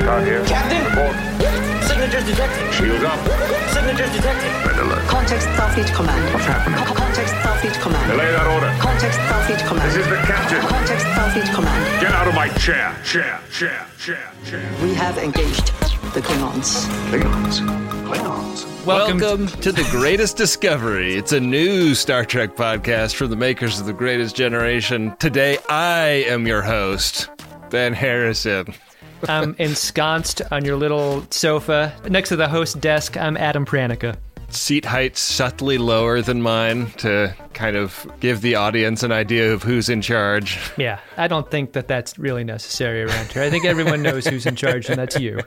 Car here. Captain! Report. Signatures detected. Shields up. Signatures detected. Red alert. Context Starfleet Command. What's happening? Co- Context Starfleet Command. Delay that order. Context Starfleet Command. This is the captain. Context Starfleet Command. Get out of my chair. Chair. Chair. Chair. Chair. We have engaged the Klingons. Klingons. Klingons. Welcome, Welcome, to- to, The Greatest Discovery. It's a new Star Trek podcast from the makers of The Greatest Generation. Today, I am your host, Ben Harrison. I'm ensconced on your little sofa next to the host desk. I'm Adam Pranica. Seat height subtly lower than mine to kind of give the audience an idea of who's in charge. Yeah, I don't think that that's really necessary around here. I think everyone knows who's in charge, and that's you.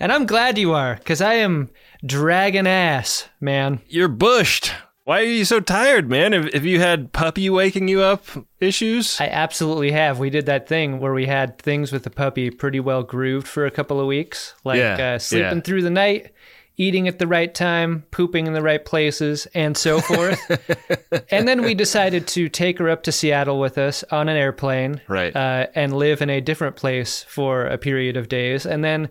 And I'm glad you are, because I am dragging ass, man. You're bushed. Why are you so tired, man? Have, have you had puppy waking you up issues? I absolutely have. We did that thing where we had things with the puppy pretty well grooved for a couple of weeks, like Yeah, uh, sleeping yeah. through the night, eating at the right time, pooping in the right places, and so forth. and then we decided to take her up to Seattle with us on an airplane, Right. uh, and live in a different place for a period of days. And then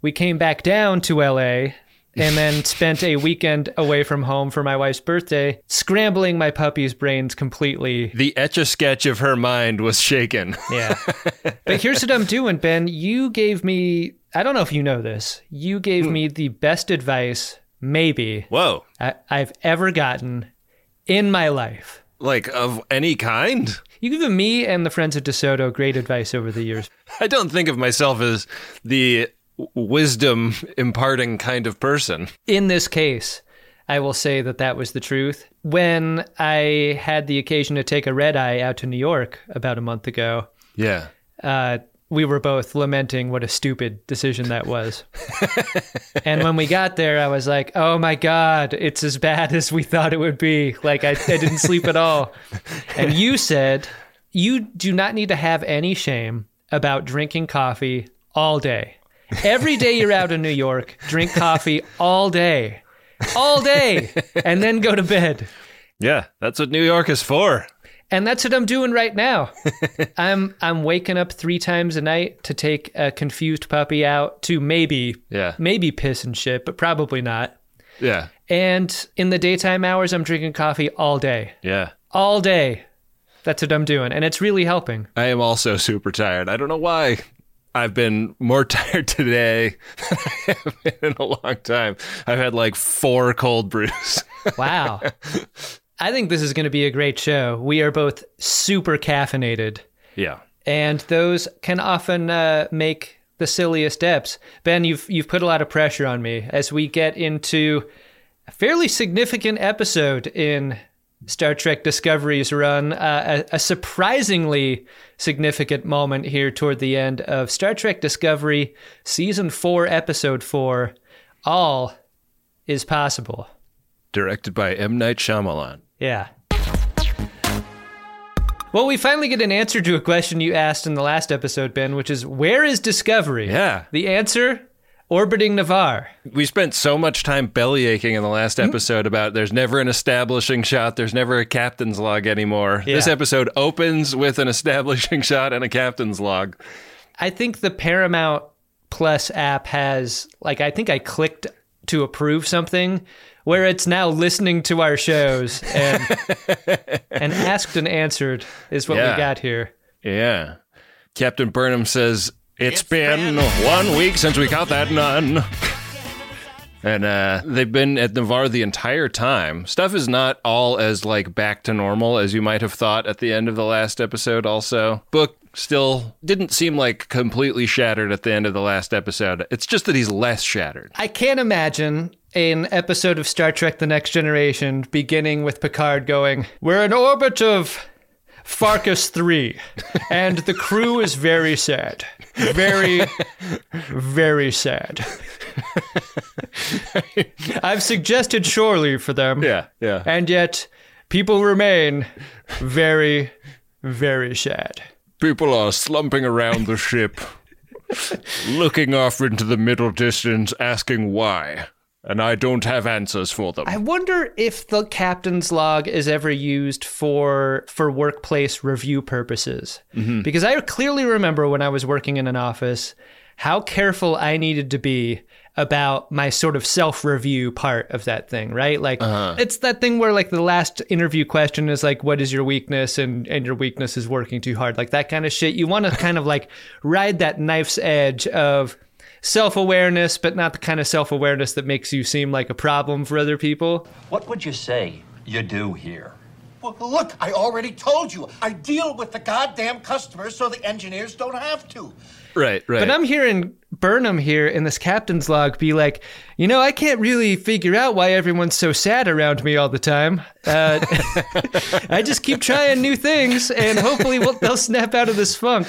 we came back down to LA. And then spent a weekend away from home for my wife's birthday, scrambling my puppy's brains completely the etch a sketch of her mind was shaken. yeah. but here's what I'm doing, Ben. You gave me, I don't know if you know this, you gave hmm. me the best advice, maybe, Whoa. I, I've ever gotten in my life. Like, of any kind? You've given me and the Friends of DeSoto great advice over the years. I don't think of myself as the wisdom imparting kind of person. In this case, I will say that that was the truth. When I had the occasion to take a red eye out to New York about a month ago, Yeah. uh, we were both lamenting what a stupid decision that was. and when we got there, I was like, oh my God, it's as bad as we thought it would be. Like, I, I didn't sleep at all. And you said, you do not need to have any shame about drinking coffee all day. Every day you're out in New York, drink coffee all day, all day, and then go to bed. Yeah, that's what New York is for. And that's what I'm doing right now. I'm I'm waking up three times a night to take a confused puppy out to maybe Yeah. maybe piss and shit, but probably not. Yeah. And in the daytime hours, I'm drinking coffee all day, Yeah. all day. That's what I'm doing, and it's really helping. I am also super tired. I don't know why. I've been more tired today than I have been in a long time. I've had like four cold brews. Wow. I think this is going to be a great show. We are both super caffeinated, yeah. and those can often uh, make the silliest steps. Ben, you've you've put a lot of pressure on me as we get into a fairly significant episode in Star Trek Discovery's run, uh, a, a surprisingly significant moment here toward the end of Star Trek Discovery, season four, episode four. All is possible. Directed by M. Night Shyamalan. Yeah. Well, we finally get an answer to a question you asked in the last episode, Ben, which is where is Discovery? Yeah. The answer orbiting Ni'Var. We spent so much time belly aching in the last hmm? episode about there's never an establishing shot, there's never a captain's log anymore. This episode opens with an establishing shot and a captain's log. I think the Paramount Plus app has, like, I think I clicked to approve something where it's now listening to our shows and, and asked and answered is what Yeah. we got here. Yeah. Captain Burnham says, it's been one week since we caught that nun. And uh, they've been at Ni'Var the entire time. Stuff is not all as like back to normal as you might have thought at the end of the last episode. Also, book still didn't seem like completely shattered at the end of the last episode. It's just that he's less shattered. I can't imagine an episode of Star Trek The Next Generation beginning with Picard going, We're in orbit of Farkas 3, and the crew is very sad. Very, very sad. I've suggested shore leave for them, Yeah, yeah. and yet people remain very, very sad. People are slumping around the ship, looking off into the middle distance, asking why. And I don't have answers for them. I wonder if the captain's log is ever used for for workplace review purposes. Mm-hmm. Because I clearly remember when I was working in an office how careful I needed to be about my sort of self-review part of that thing, right? Like uh-huh. it's that thing where like the last interview question is like what is your weakness and and your weakness is working too hard. Like that kind of shit. You want to kind of like ride that knife's edge of self-awareness but not the kind of self-awareness that makes you seem like a problem for other people. What would you say you do here? Well, look, I already told you. I deal with the goddamn customers so the engineers don't have to. Right, right. But I'm hearing Burnham here in this captain's log be like, you know, I can't really figure out why everyone's so sad around me all the time. Uh, I just keep trying new things, and hopefully we'll, they'll snap out of this funk.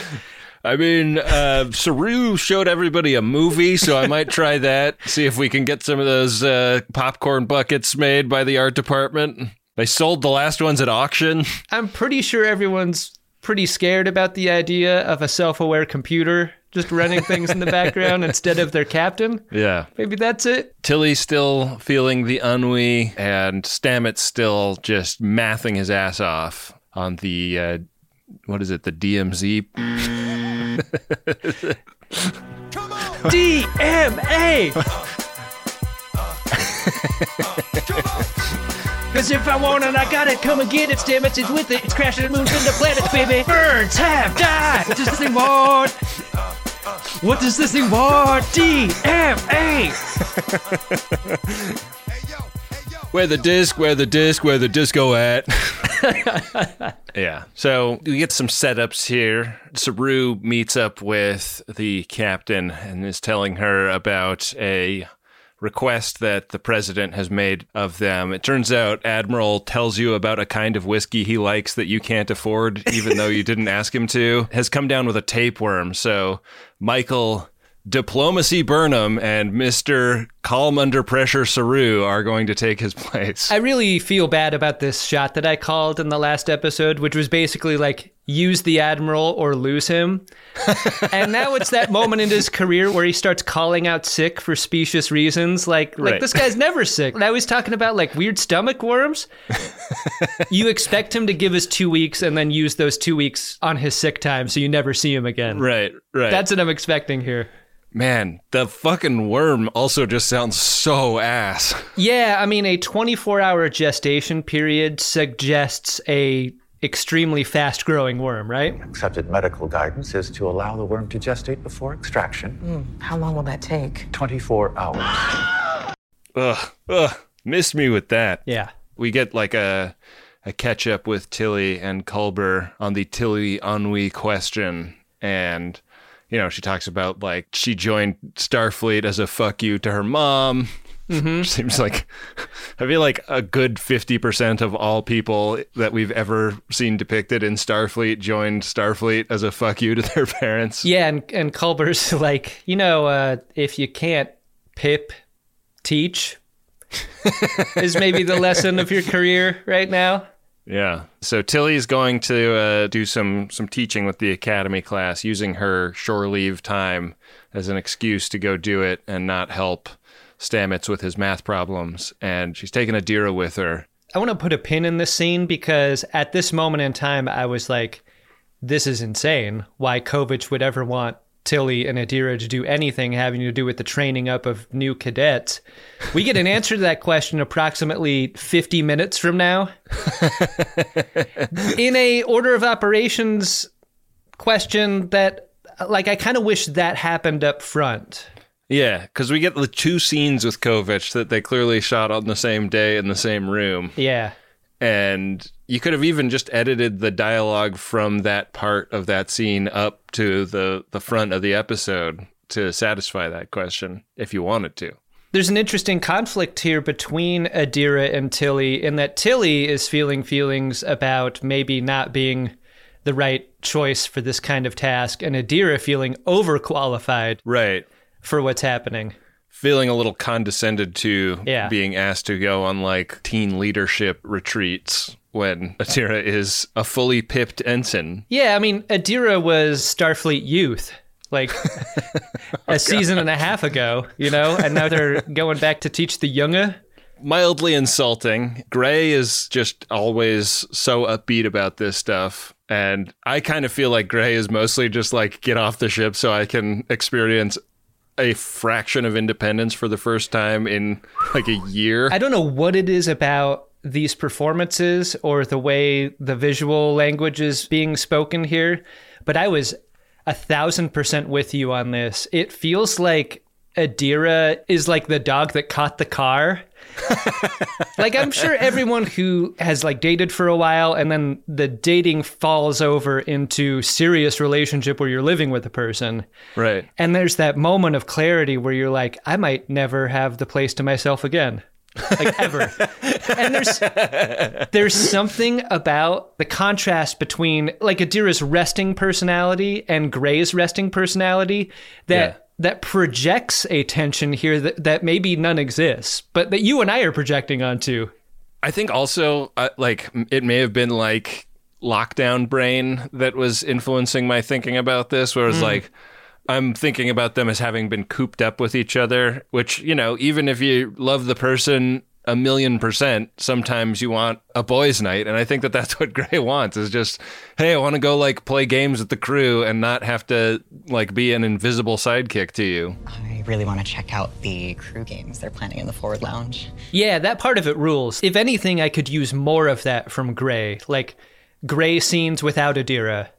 I mean, uh, Saru showed everybody a movie, so I might try that. See if we can get some of those uh, popcorn buckets made by the art department. They sold the last ones at auction. I'm pretty sure everyone's pretty scared about the idea of a self-aware computer just running things in the background instead of their captain. Yeah. Maybe that's it. Tilly's still feeling the ennui, and Stamets still just mathing his ass off on the, uh, what is it, the DMZ? DMA. Cause if I want it, I got it. Come and get it. Stamets is with it. It's crashing the moons into planets, baby. Birds have died. What does this thing want? What does this thing want? DMA. Where the disc, where the disc, where the disco at. yeah. So we get some setups here. Saru meets up with the captain and is telling her about a request that the president has made of them. It turns out Admiral tells you about a kind of whiskey he likes that you can't afford, even though you didn't ask him to, has come down with a tapeworm. So Michael Diplomacy Burnham and Mr. Calm Under Pressure Saru are going to take his place. I really feel bad about this shot that I called in the last episode, which was basically like use the admiral or lose him. and now it's that moment in his career where he starts calling out sick for specious reasons. Like, like Right. this guy's never sick. Now he's talking about like weird stomach worms. you expect him to give us two weeks and then use those two weeks on his sick time, so you never see him again. right, right. That's what I'm expecting here. Man, the fucking worm also just sounds so ass. Yeah, I mean, a 24 hour gestation period suggests a extremely fast growing worm, right? Accepted medical guidance is to allow the worm to gestate before extraction. Hmm, how long will that take? 24 hours. Ugh, ugh, missed me with that. Yeah. We get like a a catch up with Tilly and Culber on the Tilly ennui question, and you know she talks about like she joined Starfleet as a fuck you to her mom. Seems like I feel like a good fifty percent of all people that we've ever seen depicted in Starfleet joined Starfleet as a fuck you to their parents. Yeah, and, and Culber's like, you know, uh, if you can't pip, teach is maybe the lesson of your career right now. Yeah. So Tilly's going to uh, do some some teaching with the academy class, using her shore leave time as an excuse to go do it and not help Stamets with his math problems. And she's taking Adira with her. I want to put a pin in this scene because at this moment in time, I was like, this is insane. Why Kovich would ever want Tilly and Adira to do anything having to do with the training up of new cadets. We get an answer to that question approximately 50 minutes from now. in a order of operations question that, like, I kind of wish that happened up front. Yeah, because we get the two scenes with Kovich that they clearly shot on the same day in the same room. Yeah. And you could have even just edited the dialogue from that part of that scene up to the, the front of the episode to satisfy that question if you wanted to. There's an interesting conflict here between Adira and Tilly in that Tilly is feeling feelings about maybe not being the right choice for this kind of task, and Adira feeling overqualified Right. for what's happening. Feeling a little condescended to Yeah. being asked to go on like teen leadership retreats when Adira is a fully pipped ensign. Yeah, I mean, Adira was Starfleet Youth like a oh, season and a half ago, you know, and now they're going back to teach the younger. Mildly insulting. Gray is just always so upbeat about this stuff. And I kind of feel like Gray is mostly just like get off the ship so I can experience a fraction of independence for the first time in like a year. I don't know what it is about these performances or the way the visual language is being spoken here, but I was a thousand percent with you on this. It feels like Adira is like the dog that caught the car. Like I'm sure everyone who has like dated for a while and then the dating falls over into serious relationship where you're living with a person. right. And there's that moment of clarity where you're like, I might never have the place to myself again. Like ever. and there's there's something about the contrast between like Adira's resting personality and Gray's resting personality that Yeah. That projects a tension here that, that maybe none exists, but that you and I are projecting onto. I think also, uh, like, it may have been like lockdown brain that was influencing my thinking about this, where it's like, I'm thinking about them as having been cooped up with each other, which, you know, even if you love the person a million percent, sometimes you want a boys' night. And I think that that's what Gray wants is just, hey, I want to go like play games with the crew and not have to like be an invisible sidekick to you. I really want to check out the crew games they're planning in the forward lounge. Yeah, that part of it rules. If anything, I could use more of that from Gray, like Gray scenes without Adira,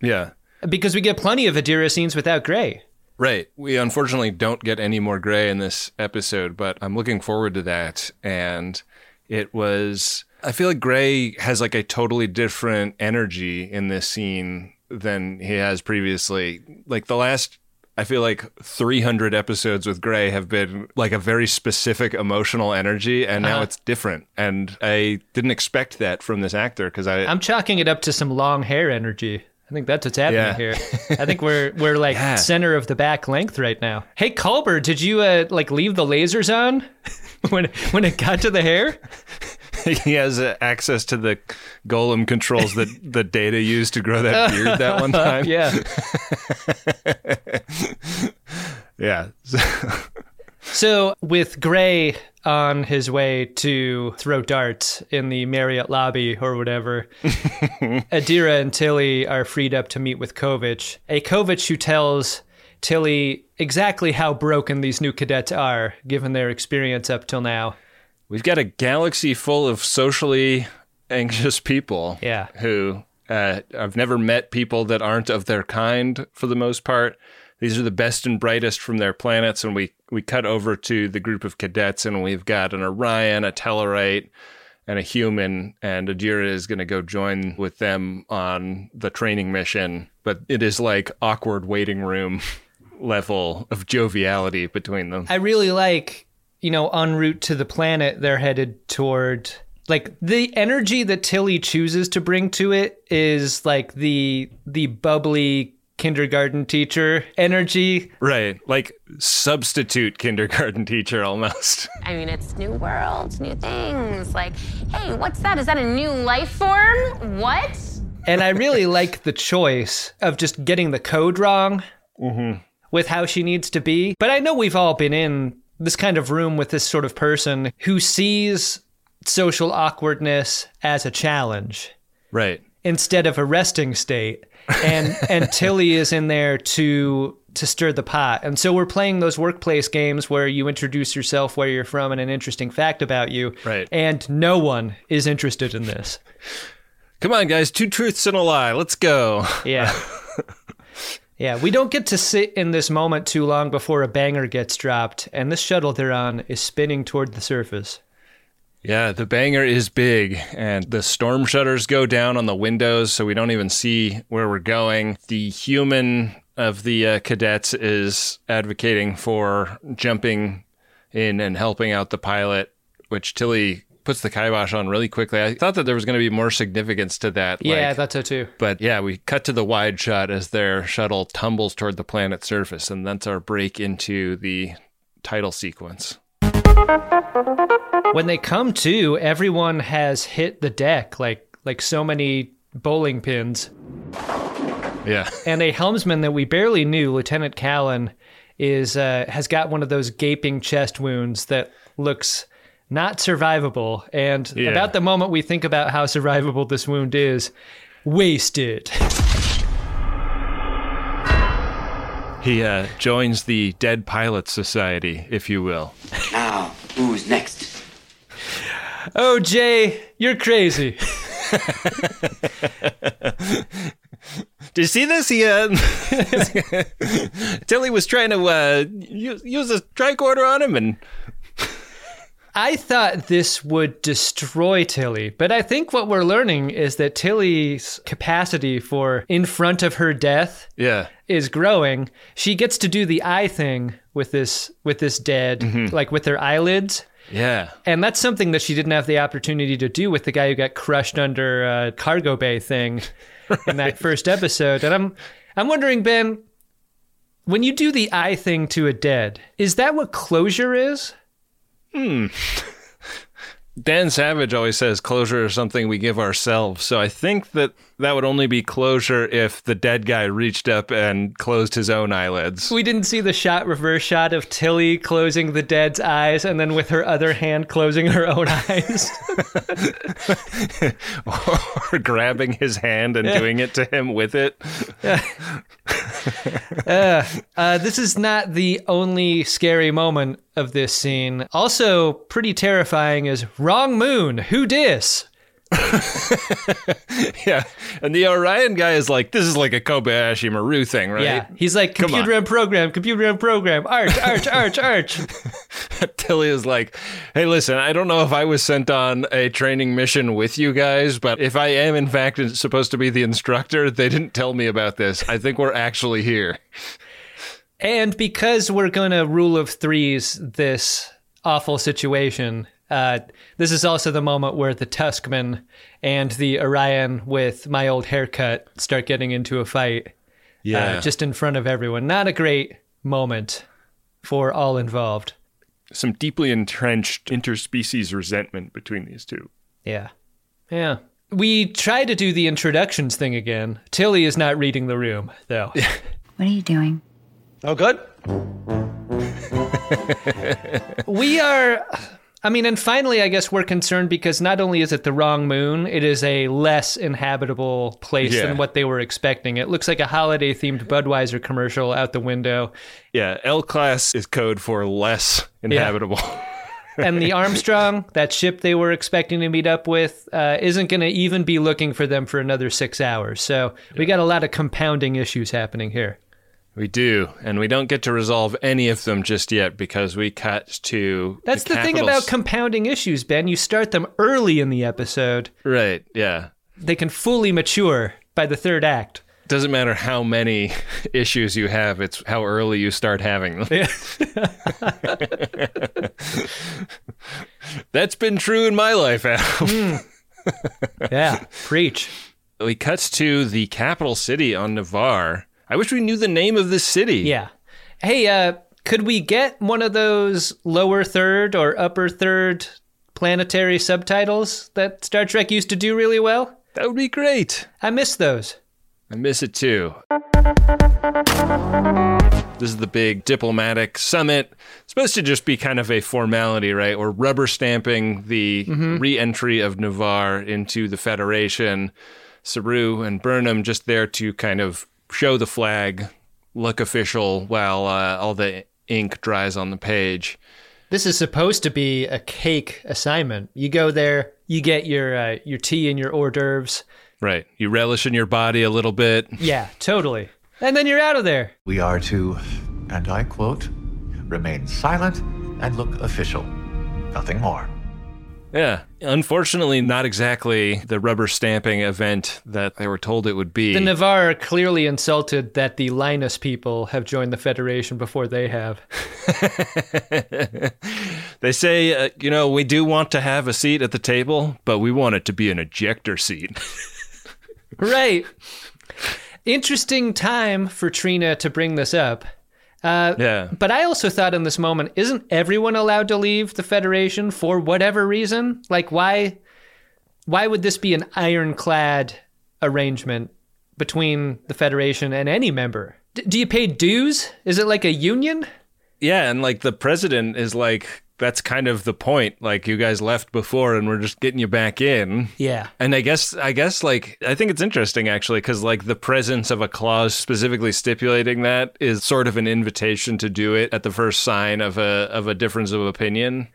Yeah. because we get plenty of Adira scenes without Gray. Right. We unfortunately don't get any more gray in this episode, but I'm looking forward to that. And it was, I feel like Gray has like a totally different energy in this scene than he has previously. Like the last, I feel like 300 episodes with Gray have been like a very specific emotional energy, and now uh-huh. it's different. And I didn't expect that from this actor because I, I'm chalking it up to some long hair energy. I think that's what's happening Yeah. here. I think we're we're like Yeah. center of the back length right now. Hey Culber, did you uh, like leave the lasers on when when it got to the hair? he has uh, access to the golem controls that the data used to grow that beard that one time. Yeah. Yeah. So with Gray on his way to throw darts in the Marriott lobby or whatever, Adira and Tilly are freed up to meet with Kovich. A Kovich who tells Tilly exactly how broken these new cadets are, given their experience up till now. We've got a galaxy full of socially anxious people. Yeah. Who uh, I've never met people that aren't of their kind for the most part. These are the best and brightest from their planets, and we we cut over to the group of cadets, and we've got an Orion, a Tellarite, and a human, and Adira is going to go join with them on the training mission. But it is like awkward waiting room level of joviality between them. I really like, you know, en route to the planet they're headed toward. Like the energy that Tilly chooses to bring to it is like the the bubbly kindergarten teacher energy. Right, like substitute kindergarten teacher almost. I mean, it's new worlds, new things. Like, hey, what's that? Is that a new life form? What? And I really like the choice of just getting the code wrong mm-hmm. with how she needs to be. But I know we've all been in this kind of room with this sort of person who sees social awkwardness as a challenge. Right. instead of a resting state. And and Tilly is in there to to stir the pot. And so we're playing those workplace games where you introduce yourself, where you're from, and an interesting fact about you. Right. And no one is interested in this. Come on, guys, two truths and a lie. Let's go. Yeah. Yeah, we don't get to sit in this moment too long before a banger gets dropped, and this shuttle they're on is spinning toward the surface. Yeah, the banger is big, and the storm shutters go down on the windows, so we don't even see where we're going. The human of the uh, cadets is advocating for jumping in and helping out the pilot, which Tilly puts the kibosh on really quickly. I thought that there was going to be more significance to that. Yeah, like- thought so too. But yeah, we cut to the wide shot as their shuttle tumbles toward the planet's surface, and that's our break into the title sequence. When they come to, everyone has hit the deck like like so many bowling pins. Yeah. And a helmsman that we barely knew, Lieutenant Callan, is uh, has got one of those gaping chest wounds that looks not survivable. And Yeah. about the moment we think about how survivable this wound is, Wasted. He uh, joins the Dead Pilots Society, if you will. Now, who's next? Oh, Jay, you're crazy. Did you see this? He uh, Tilly was trying to uh, use, use a tricorder on him, and I thought this would destroy Tilly, but I think what we're learning is that Tilly's capacity for in front of her death yeah, is growing. She gets to do the eye thing with this with this dead, like with her eyelids. Yeah, And that's something that she didn't have the opportunity to do with the guy who got crushed under a cargo bay thing in that first episode. And I'm I'm wondering, Ben, when you do the eye thing to a dead, is that what closure is? Hmm. Dan Savage always says closure is something we give ourselves. So I think that that would only be closure if the dead guy reached up and closed his own eyelids. We didn't see the shot reverse shot of Tilly closing the dead's eyes and then with her other hand closing her own eyes. or grabbing his hand and doing it to him with it. Uh, this is not the only scary moment of this scene. Also, pretty terrifying is wrong moon. Who dis? Yeah. And the Orion guy is like, this is like a Kobayashi Maru thing, right? Yeah, he's like computer and program, computer and program, arch, arch, arch, arch. Tilly is like, hey, listen, I don't know if I was sent on a training mission with you guys, but if I am in fact supposed to be the instructor, they didn't tell me about this. I think we're actually here. And because we're gonna rule of threes this awful situation, uh, this is also the moment where the Tuskman and the Orion with my old haircut start getting into a fight. uh, just in front of everyone. Not a great moment for all involved. some deeply entrenched interspecies resentment between these two. Yeah. Yeah. We try to do the introductions thing again. Tilly is not reading the room, though. What are you doing? Oh, good. we are. I mean, and finally, I guess we're concerned because not only is it the wrong moon, it is a less inhabitable place Yeah. than what they were expecting. It looks like a holiday themed Budweiser commercial out the window. Yeah, L class is code for less inhabitable. And the Armstrong, that ship they were expecting to meet up with, uh, isn't going to even be looking for them for another six hours. So we got a lot of compounding issues happening here. We do, and we don't get to resolve any of them just yet because we cut to That's the, thing about compounding issues, Ben. You start them early in the episode, right. Yeah, they can fully mature by the third act. doesn't matter how many issues you have; it's how early you start having them. That's been true in my life, Al. Hmm. Yeah, preach. we cuts to the capital city on Ni'Var. I wish we knew the name of this city. Yeah. Hey, uh, could we get one of those lower third or upper third planetary subtitles that Star Trek used to do really well? that would be great. I miss those. I miss it too. This is the big diplomatic summit. It's supposed to just be kind of a formality, right? We're rubber stamping the re entry of Ni'Var into the Federation. Saru and Burnham just there to kind of show the flag, look official while uh, all the ink dries on the page. This is supposed to be a cake assignment. You go there, you get your uh, your tea and your hors d'oeuvres. Right. You relish in your body a little bit. Yeah, totally. And then you're out of there. We are to, and I quote, remain silent and look official. Nothing more. Yeah. Unfortunately, not exactly the rubber stamping event that they were told it would be. The Ni'Var clearly insulted that the Linus people have joined the Federation before they have. they say, uh, you know, we do want to have a seat at the table, but we want it to be an ejector seat. Right. Interesting time for T'Rina to bring this up. Uh, yeah. But I also thought in this moment, isn't everyone allowed to leave the Federation for whatever reason? Like, why? Why would this be an ironclad arrangement between the Federation and any member? D- do you pay dues? Is it like a union? Yeah, and like the president is like that's kind of the point. Like you guys left before, and we're just getting you back in. Yeah. And I guess, I guess, like I think it's interesting actually, because like the presence of a clause specifically stipulating that is sort of an invitation to do it at the first sign of a of a difference of opinion.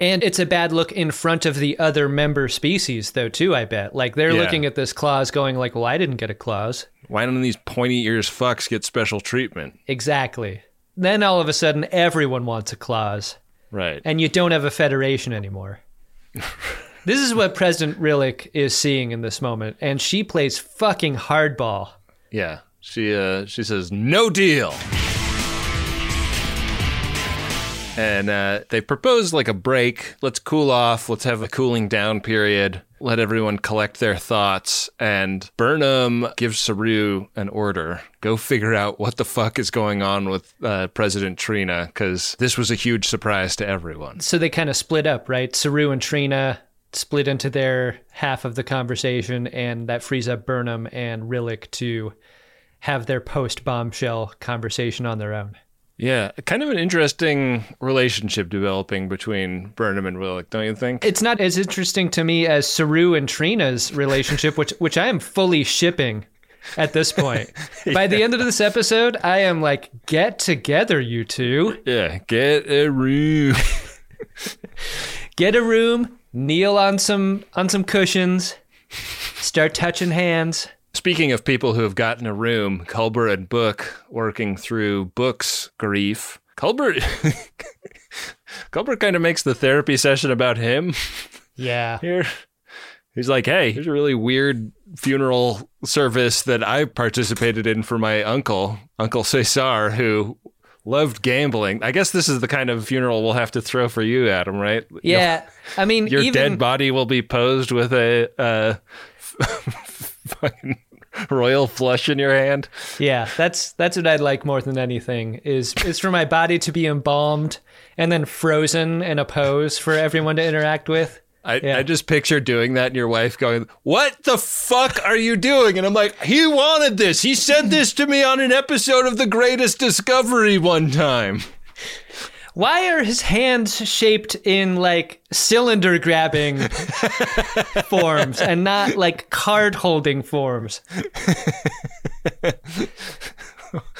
And it's a bad look in front of the other member species, though, too, I bet. Like, they're Yeah. looking at this clause going like, well, I didn't get a clause. Why don't these pointy ears fucks get special treatment? Exactly. Then all of a sudden, everyone wants a clause, Right. and you don't have a federation anymore. this is what President Rillak is seeing in this moment, and she plays fucking hardball. Yeah. She uh she says no deal. And uh, they propose like a break. Let's cool off. Let's have a cooling down period. Let everyone collect their thoughts. And Burnham gives Saru an order. Go figure out what the fuck is going on with uh, President T'Rina, because this was a huge surprise to everyone. So they kind of split up, right? Saru and T'Rina split into their half of the conversation, and that frees up Burnham and Rillak to have their post bombshell conversation on their own. Yeah, kind of an interesting relationship developing between Burnham and Rillak, don't you think? It's not as interesting to me as Saru and T'Rina's relationship, which which I am fully shipping at this point. By the end of this episode, I am like, get together, you two. Yeah, get a room. Get a room, kneel on some on some cushions, start touching hands. Speaking of people who have gotten a room, Culber and Book working through Book's grief. Culber, Culber kind of makes the therapy session about him. Yeah. Here, he's like, "Hey, here's a really weird funeral service that I participated in for my uncle, Uncle Cesar, who loved gambling. I guess this is the kind of funeral we'll have to throw for you, Adam. Right? Yeah. I mean, Your even, dead body will be posed with a uh, fucking royal flush in your hand. Yeah, that's that's what I'd like more than anything is is for my body to be embalmed and then frozen in a pose for everyone to interact with. I, Yeah. I just picture doing that and your wife going, What the fuck are you doing? And I'm like, He wanted this. He said this to me on an episode of The Greatest Discovery one time. Why are his hands shaped in like cylinder grabbing forms and not like card holding forms?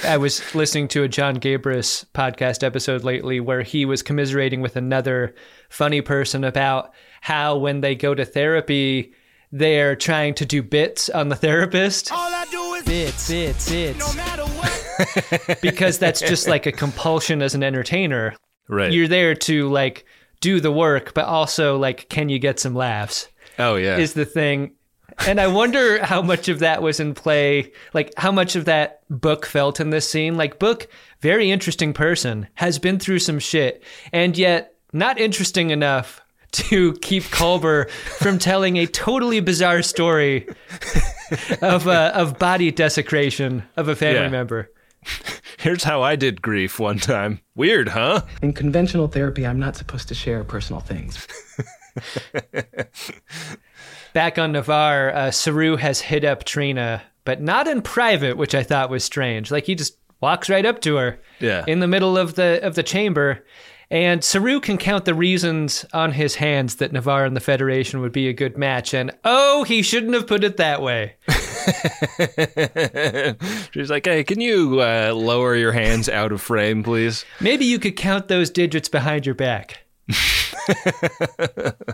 I was listening to a John Gabrus podcast episode lately where he was commiserating with another funny person about how when they go to therapy, they're trying to do bits on the therapist. All I do is bits, bits, bits. Because that's just like a compulsion as an entertainer. Right. You're there to like do the work, but also like, can you get some laughs? oh, yeah. Is the thing. And I wonder how much of that was in play, like how much of that Book felt in this scene. Like Book, very interesting person, has been through some shit, and yet not interesting enough to keep Culber from telling a totally bizarre story of uh, of body desecration of a family Yeah. member. Here's how I did grief one time. Weird, huh? In conventional therapy, I'm not supposed to share personal things. Back on Ni'Var, uh, Saru has hit up T'Rina, but not in private, which I thought was strange. Like he just walks right up to her Yeah. in the middle of the of the chamber, and Saru can count the reasons on his hands that Ni'Var and the Federation would be a good match. And oh, he shouldn't have put it that way. She's like, Hey, can you uh, lower your hands out of frame, please? Maybe you could count those digits behind your back.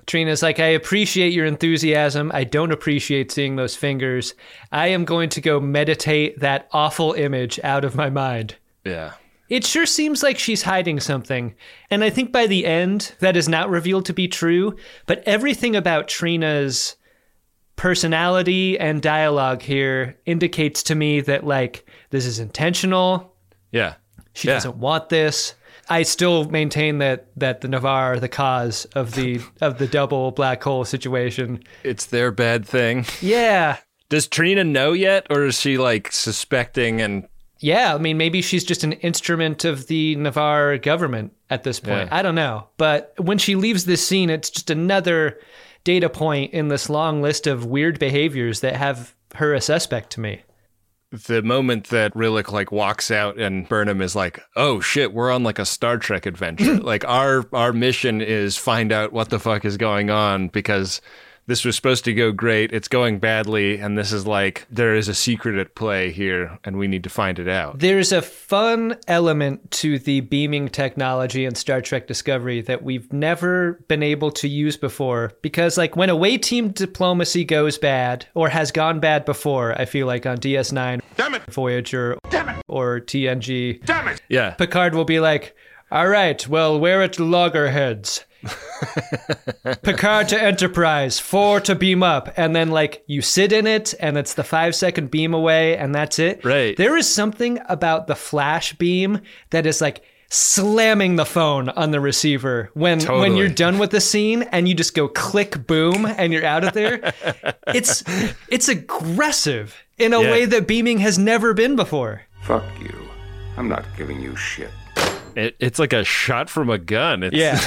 T'Rina's like, I appreciate your enthusiasm. I don't appreciate seeing those fingers. I am going to go meditate that awful image out of my mind. Yeah. It sure seems like she's hiding something. And I think by the end, that is not revealed to be true. But everything about T'Rina's personality and dialogue here indicates to me that, like, this is intentional. Yeah. She Yeah. doesn't want this. I still maintain that that the Ni'Var are the cause of the of the double black hole situation. It's their bad thing. Yeah. Does T'Rina know yet, or is she like suspecting and Yeah, I mean maybe she's just an instrument of the Ni'Var government at this point. Yeah. I don't know. But when she leaves this scene, it's just another data point in this long list of weird behaviors that have her a suspect to me. the moment that Rillak like walks out and Burnham is like, "Oh shit, we're on like a Star Trek adventure. like our our mission is find out what the fuck is going on because this was supposed to go great. It's going badly and this is like there is a secret at play here and we need to find it out." There's a fun element to the beaming technology in Star Trek Discovery that we've never been able to use before. Because, like, when away team diplomacy goes bad or has gone bad before, I feel like on DS9, Damn it. Voyager, Damn it. or TNG, Damn it. Yeah. Picard will be like, all right, well, we're at loggerheads. Picard to Enterprise, four to beam up. And then, like, you sit in it, and it's the five second beam away, and that's it. Right. There is something about the flash beam that is like slamming the phone on the receiver when when you're done with the scene and you just go click boom and you're out of there. it's it's aggressive in a Yeah. way that beaming has never been before. Fuck you. I'm not giving you shit. It, it's like a shot from a gun. It's, Yeah.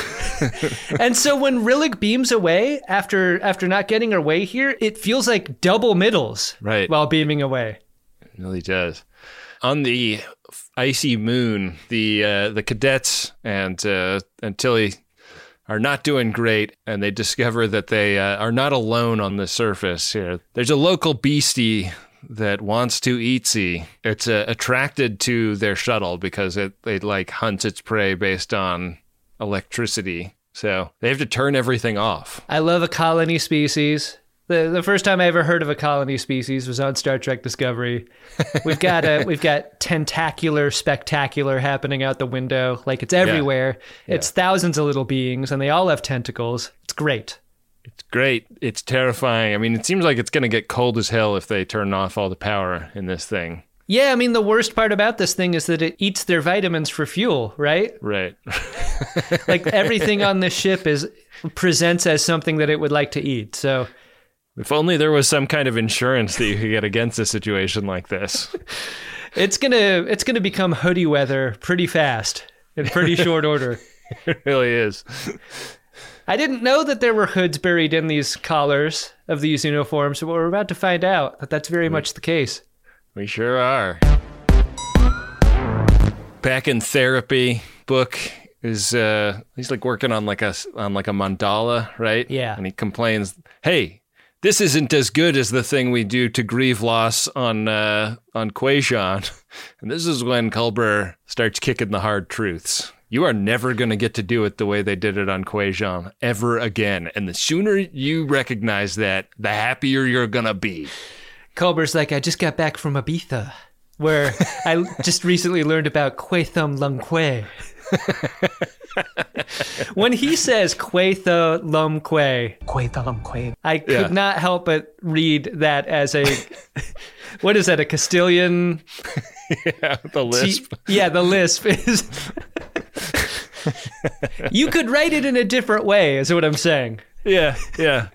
and so when Rillak beams away after after not getting her way here, it feels like double middles Right. while beaming away. It really does. On the icy moon, the uh, the cadets and uh, and Tilly are not doing great, and they discover that they uh, are not alone on the surface here. There's a local beastie that wants to eatsy. It's uh, attracted to their shuttle because it it like hunts its prey based on electricity. So they have to turn everything off. I love a colony species. The the first time I ever heard of a colony species was on Star Trek Discovery. We've got a we've got tentacular spectacular happening out the window. Like it's everywhere. It's thousands of little beings and they all have tentacles. It's great. It's great. It's terrifying. I mean, it seems like it's going to get cold as hell if they turn off all the power in this thing. Yeah, I mean the worst part about this thing is that it eats their vitamins for fuel, right? Right. Like everything on this ship is presents as something that it would like to eat. So If only there was some kind of insurance that you could get against a situation like this. it's gonna it's gonna become hoodie weather pretty fast in pretty short order. It really is. I didn't know that there were hoods buried in these collars of these uniforms, but we're about to find out that that's very much the case. We sure are. Back in therapy, book is uh he's like working on like a on like a mandala, right? Yeah. And he complains, "Hey, this isn't as good as the thing we do to grieve loss on uh on Kwejian." And this is when Culber starts kicking the hard truths. You are never going to get to do it the way they did it on Kwejian ever again. And the sooner you recognize that, the happier you're going to be. Culber's like, I just got back from Ibiza, where I just recently learned about Kwe Thum Lum Kwe. when he says Kwe Tha Lum Kwe, Kwe Thalam Kwe. I could Yeah. not help but read that as a what is that? A Castilian? Yeah, the lisp. Yeah, the lisp is. you could write it in a different way, is what I'm saying. Yeah, yeah.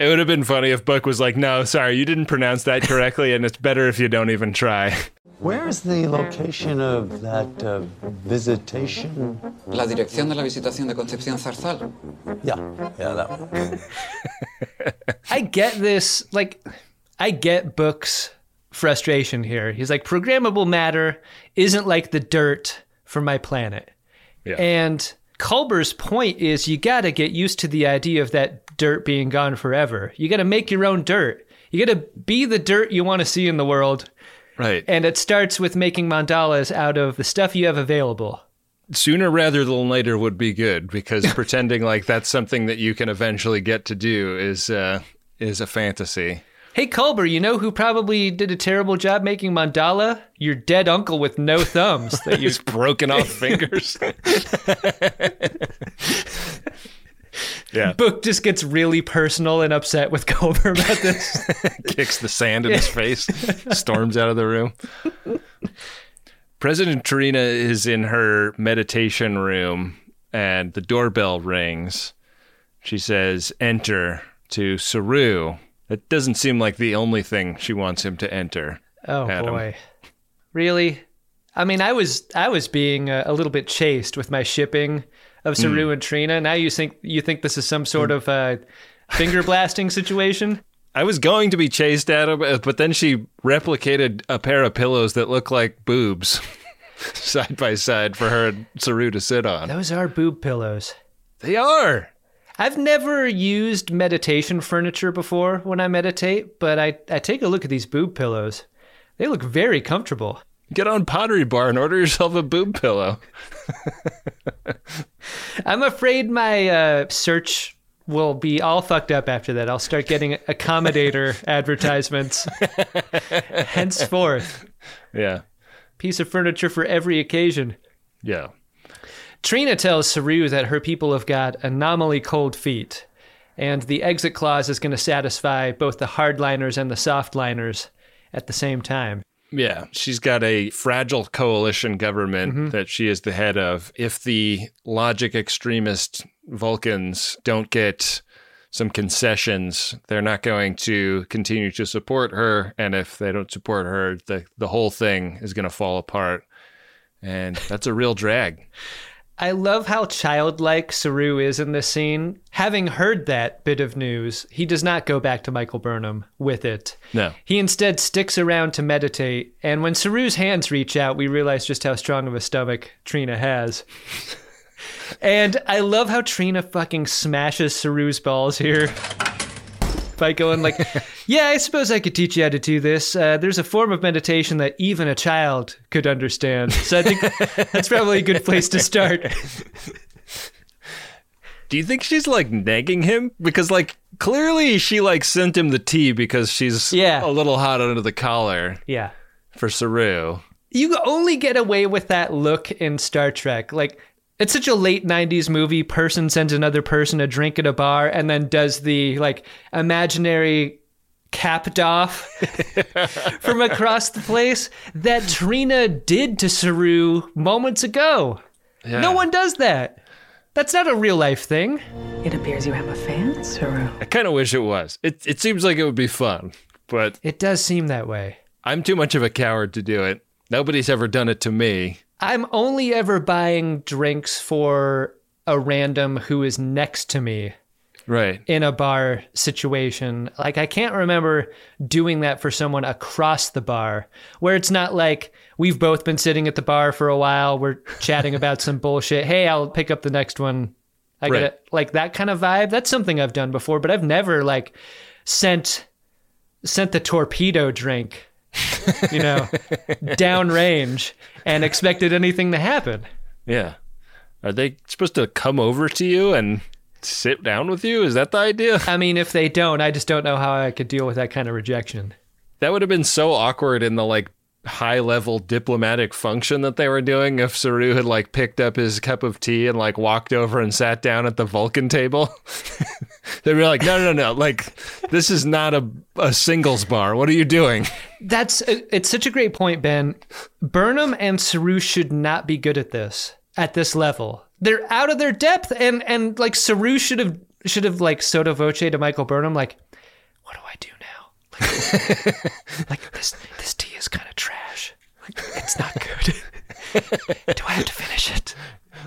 It would have been funny if Buck was like, "No, sorry, you didn't pronounce that correctly, and it's better if you don't even try." Where is the location of that uh, visitation? La dirección de la visitación de Concepción Zarzal. Yeah, yeah, that one. I get this, like, I get Book's frustration here. He's like, programmable matter isn't like the dirt for my planet. Yeah. And Culber's point is you got to get used to the idea of that dirt being gone forever. You got to make your own dirt. You got to be the dirt you want to see in the world. Right. And it starts with making mandalas out of the stuff you have available. Sooner rather than later would be good because pretending like that's something that you can eventually get to do is uh, is a fantasy. Hey, Culber, you know who probably did a terrible job making mandala? Your dead uncle with no thumbs. That you His broken off fingers. Yeah. Book just gets really personal and upset with Culber about this. Kicks the sand in his face, storms out of the room. President T'Rina is in her meditation room and the doorbell rings. She says, Enter to Saru. That doesn't seem like the only thing she wants him to enter. Oh Adam. boy, really? I mean, I was I was being a, a little bit chaste with my shipping of Saru and T'Rina. Now you think you think this is some sort of uh, finger blasting situation? I was going to be chaste at him, uh, but then she replicated a pair of pillows that look like boobs side by side for her and Saru to sit on. Those are boob pillows. They are. I've never used meditation furniture before when I meditate, but I, I take a look at these boob pillows. They look very comfortable. Get on Pottery Barn and order yourself a boob pillow. I'm afraid my uh, search will be all fucked up after that. I'll start getting accommodator advertisements henceforth. Yeah. Piece of furniture for every occasion. Yeah. T'Rina tells Saru that her people have got anomaly cold feet, and the exit clause is going to satisfy both the hardliners and the softliners at the same time. Yeah, she's got a fragile coalition government Mhm. that she is the head of. If the logic extremist Vulcans don't get some concessions, they're not going to continue to support her. And if they don't support her, the, the whole thing is going to fall apart. And that's a real drag. I love how childlike Saru is in this scene. Having heard that bit of news, he does not go back to Michael Burnham with it. No. He instead sticks around to meditate, and when Saru's hands reach out, we realize just how strong of a stomach T'Rina has. and I love how T'Rina fucking smashes Saru's balls here by going like, "Yeah, I suppose I could teach you how to do this. Uh, there's a form of meditation that even a child could understand." So I think that's probably a good place to start. Do you think she's like nagging him? Because like clearly she like sent him the tea because she's Yeah. a little hot under the collar Yeah. for Saru. You only get away with that look in Star Trek. Like, it's such a late 90s movie. Person sends another person a drink at a bar and then does the, like, imaginary capped off from across the place that T'Rina did to Saru moments ago. Yeah. No one does that. That's not a real life thing. It appears you have a fan, Saru. I kind of wish it was. It it seems like it would be fun, but It does seem that way. I'm too much of a coward to do it. Nobody's ever done it to me. I'm only ever buying drinks for a random who is next to me Right. in a bar situation. Like I can't remember doing that for someone across the bar where it's not like we've both been sitting at the bar for a while, we're chatting about some bullshit. Hey, I'll pick up the next one. I Right. get it. Like that kind of vibe. That's something I've done before, but I've never like sent sent the torpedo drink, you know, downrange and expected anything to happen. Yeah. Are they supposed to come over to you and sit down with you? Is that the idea? I mean, if they don't, I just don't know how I could deal with that kind of rejection. That would have been so awkward in the like high level diplomatic function that they were doing if Saru had like picked up his cup of tea and like walked over and sat down at the Vulcan table. They'd be like, no, no, no, no. like this is not a, a singles bar. What are you doing? That's uh, it's such a great point, Ben. Burnham and Saru should not be good at this at this level. They're out of their depth, and and like Saru should have should have like sotto voce to Michael Burnham, like, what do I do? Like, this this tea is kind of trash. Like, it's not good. do I have to finish it?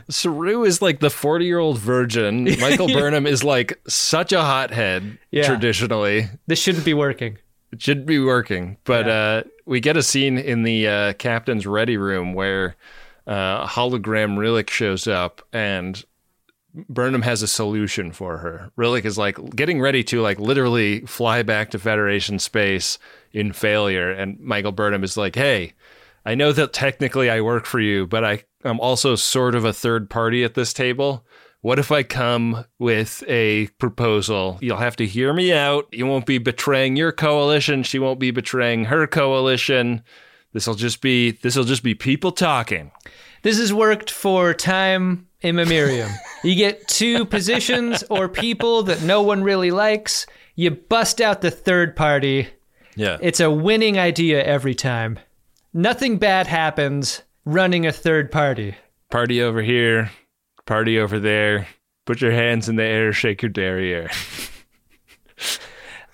Saru is like the 40 year old virgin. Michael Burnham is like such a hothead Yeah. traditionally. This shouldn't be working. It shouldn't be working. But uh, we get a scene in the uh, captain's ready room where uh, hologram Rillak shows up and Burnham has a solution for her. Rillak is like getting ready to like literally fly back to Federation space in failure. And Michael Burnham is like, hey, I know that technically I work for you, but I, I'm also sort of a third party at this table. What if I come with a proposal? You'll have to hear me out. You won't be betraying your coalition. She won't be betraying her coalition. This'll just be this'll just be people talking. This has worked for time immemorium. you get two positions or people that no one really likes. You bust out the third party. Yeah. It's a winning idea every time. Nothing bad happens running a third party. Party over here, party over there. Put your hands in the air, shake your derriere.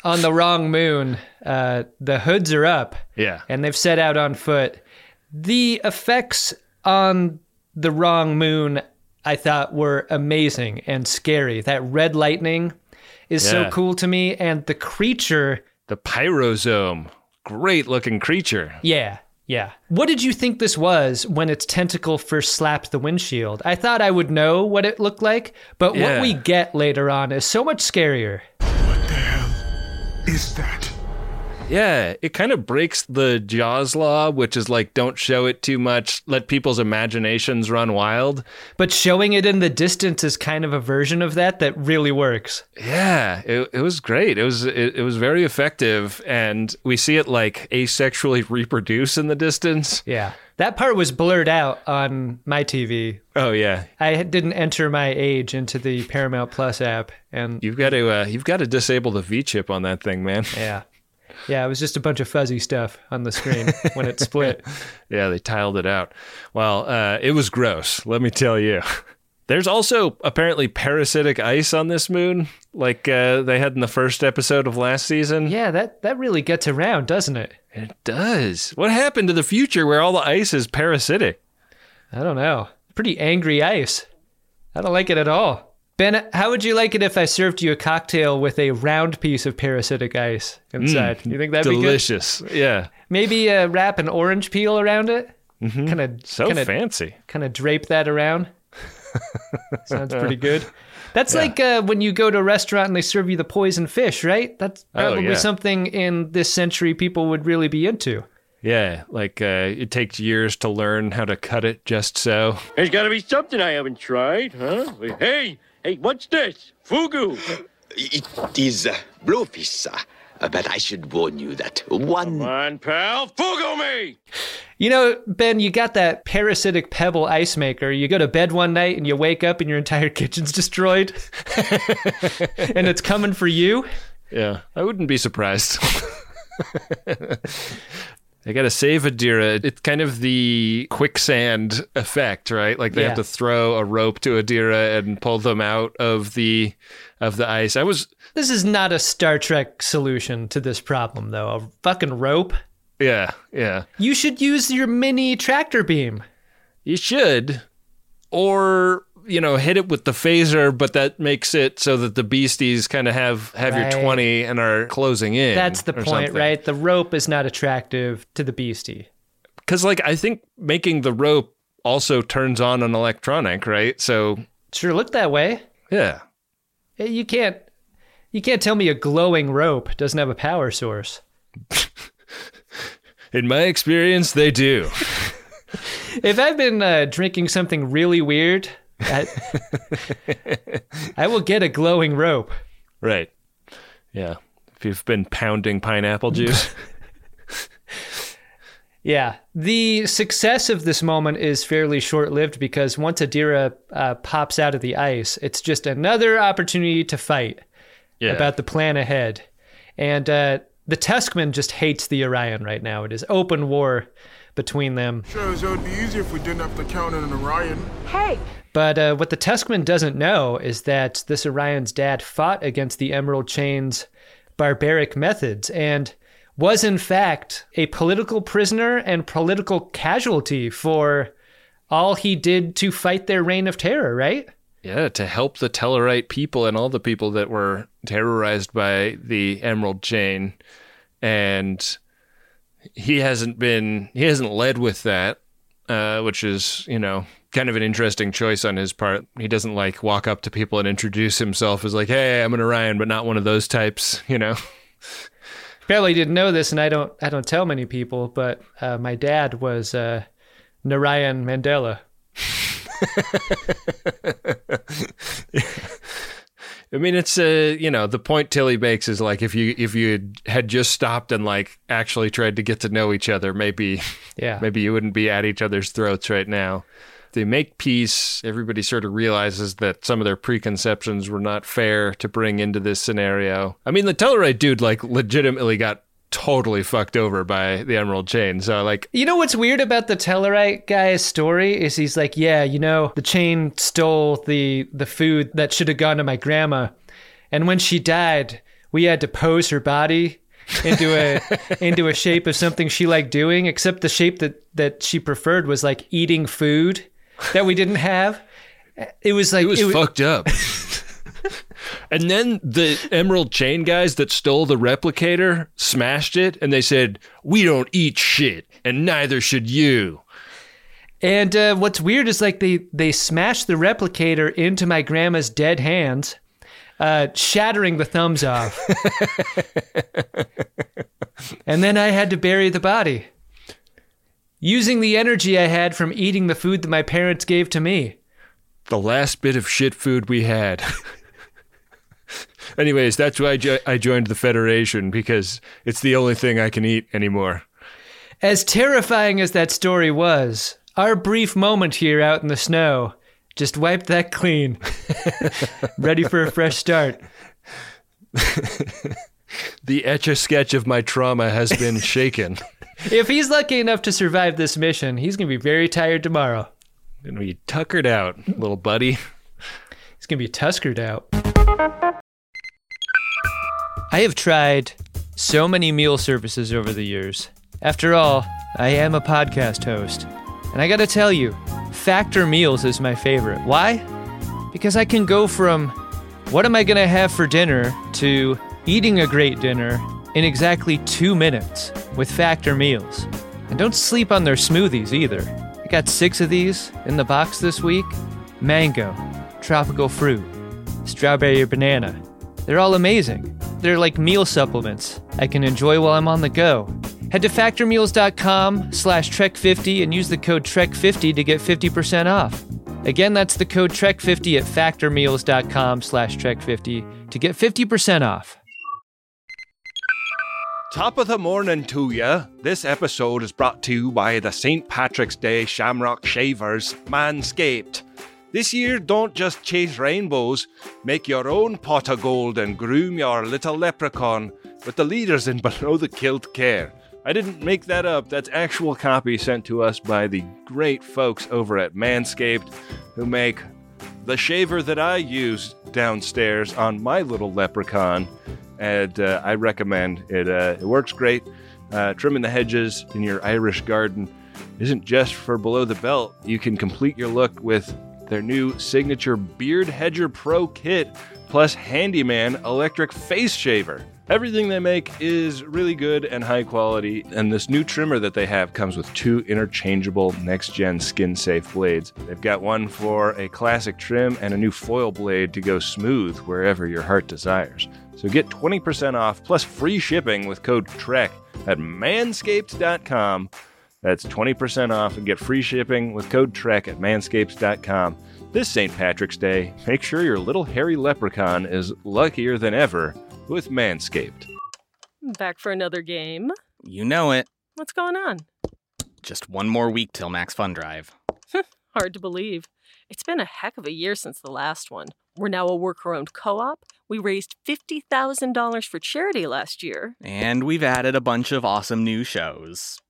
On the wrong moon, uh, the hoods are up. Yeah. And they've set out on foot. The effects on the wrong moon, I thought, were amazing and scary. That red lightning is so cool to me, and the creature. The pyrosome. Great looking creature. Yeah, yeah. What did you think this was when its tentacle first slapped the windshield? I thought I would know what it looked like, but Yeah. what we get later on is so much scarier. What the hell is that? Yeah, it kind of breaks the Jaws law, which is like don't show it too much, let people's imaginations run wild. But showing it in the distance is kind of a version of that that really works. Yeah, it, it was great. It was it, it was very effective, and we see it like asexually reproduce in the distance. Yeah. That part was blurred out on my TV. Oh yeah, I didn't enter my age into the Paramount Plus app, and you've got to uh, you've got to disable the V chip on that thing, man. yeah, yeah, it was just a bunch of fuzzy stuff on the screen when it split. Yeah, they tiled it out. Well, uh, it was gross, let me tell you. There's also apparently parasitic ice on this moon, like uh, they had in the first episode of last season. Yeah, that that really gets around, doesn't it? It does. What happened to the future where all the ice is parasitic? I don't know. Pretty angry ice. I don't like it at all. Ben, how would you like it if I served you a cocktail with a round piece of parasitic ice inside? you think that'd be? Mm, delicious? Yeah. Maybe uh, wrap an orange peel around it. Mm-hmm. Kind of So kinda, fancy. Kind of drape that around. Sounds pretty good. That's like uh, when you go to a restaurant and they serve you the poison fish, right? That's Oh, probably yeah. something in this century people would really be into. Yeah, like uh, it takes years to learn how to cut it just so. There's got to be something I haven't tried, huh? Hey, hey, what's this? Fugu. It is uh, blowfish, sir. Uh, but I should warn you that one. Come on, pal. Fugu me! You know, Ben, you got that parasitic pebble ice maker. You go to bed one night and you wake up and your entire kitchen's destroyed. and it's coming for you. Yeah, I wouldn't be surprised. They got to save Adira. It's kind of the quicksand effect, right? Like they Yeah. have to throw a rope to Adira and pull them out of the of the ice. I was This is not a Star Trek solution to this problem, though. A fucking rope. yeah, yeah. You should use your mini tractor beam. You should or you know, hit it with the phaser, but that makes it so that the beasties kind of have have Right. your 20 and are closing in. That's the point, something. right? The rope is not attractive to the beastie. Cuz like I think making the rope also turns on an electronic, right? So Sure look that way. yeah. You can't you can't tell me a glowing rope doesn't have a power source. In my experience, they do. If I've been uh, drinking something really weird, I, I will get a glowing rope. Right. Yeah. If you've been pounding pineapple juice. Yeah. The success of this moment is fairly short lived because once Adira uh, pops out of the ice, it's just another opportunity to fight Yeah. about the plan ahead. And uh, the Tuskman just hates the Orion right now. It is open war between them. Sure, so it'd be easier if we didn't have to count on an Orion. Hey! But uh, what the Tuskman doesn't know is that this Orion's dad fought against the Emerald Chain's barbaric methods and was, in fact, a political prisoner and political casualty for all he did to fight their reign of terror, right? yeah, to help the Tellarite people and all the people that were terrorized by the Emerald Chain. And he hasn't been, he hasn't led with that, uh, which is, you know, kind of an interesting choice on his part. He doesn't like walk up to people and introduce himself as like, hey, I'm an Orion, but not one of those types, you know? Barely didn't know this, and I don't, I don't tell many people, but uh, my dad was uh, Narayan Mandela. I mean, it's uh, you know, the point Tilly makes is like if you if you had just stopped and like actually tried to get to know each other, maybe Yeah. maybe you wouldn't be at each other's throats right now. They make peace. Everybody sort of realizes that some of their preconceptions were not fair to bring into this scenario. I mean, the Tellarite dude like legitimately got totally fucked over by the Emerald Chain. So like, You know what's weird about the Tellarite guy's story is he's like, yeah, you know, the chain stole the the food that should have gone to my grandma, and when she died, we had to pose her body into a into a shape of something she liked doing. Except the shape that that she preferred was like eating food that we didn't have. It was like it was fucked up. And then the Emerald Chain guys that stole the replicator smashed it and they said, We don't eat shit, and neither should you. And uh, what's weird is like they they smashed the replicator into my grandma's dead hands, uh, shattering the thumbs off. and then I had to bury the body, using the energy I had from eating the food that my parents gave to me. The last bit of shit food we had. Anyways, that's why I, jo- I joined the Federation because it's the only thing I can eat anymore. As terrifying as that story was, our brief moment here out in the snow just wiped that clean. Ready for a fresh start. the etch a sketch of my trauma has been shaken. if he's lucky enough to survive this mission, he's going to be very tired tomorrow. Gonna be tuckered out, little buddy. He's going to be tuskered out. I have tried so many meal services over the years. After all, I am a podcast host. And I gotta tell you, Factor Meals is my favorite. Why? Because I can go from what am I gonna have for dinner to eating a great dinner in exactly two minutes with Factor Meals. And don't sleep on their smoothies either. I got six of these in the box this week mango, tropical fruit, strawberry or banana. They're all amazing. They're like meal supplements I can enjoy while I'm on the go. Head to factormeals.com slash trek50 and use the code trek50 to get 50% off. Again, that's the code trek50 at factormeals.com slash trek50 to get 50% off. Top of the morning to ya. This episode is brought to you by the St. Patrick's Day Shamrock Shavers Manscaped. This year, don't just chase rainbows, make your own pot of gold and groom your little leprechaun with the leaders in below the kilt care. I didn't make that up. That's actual copy sent to us by the great folks over at Manscaped who make the shaver that I use downstairs on my little leprechaun. And uh, I recommend it. Uh, it works great. Uh, trimming the hedges in your Irish garden isn't just for below the belt. You can complete your look with their new signature Beard Hedger Pro kit plus Handyman electric face shaver. Everything they make is really good and high quality, and this new trimmer that they have comes with two interchangeable next gen skin safe blades. They've got one for a classic trim and a new foil blade to go smooth wherever your heart desires. So get 20% off plus free shipping with code TREK at manscaped.com. That's 20% off and get free shipping with code TREK at manscaped.com. This St. Patrick's Day, make sure your little hairy leprechaun is luckier than ever with Manscaped. Back for another game. You know it. What's going on? Just one more week till Max Fun Drive. Hard to believe. It's been a heck of a year since the last one. We're now a worker owned co op. We raised $50,000 for charity last year. And we've added a bunch of awesome new shows.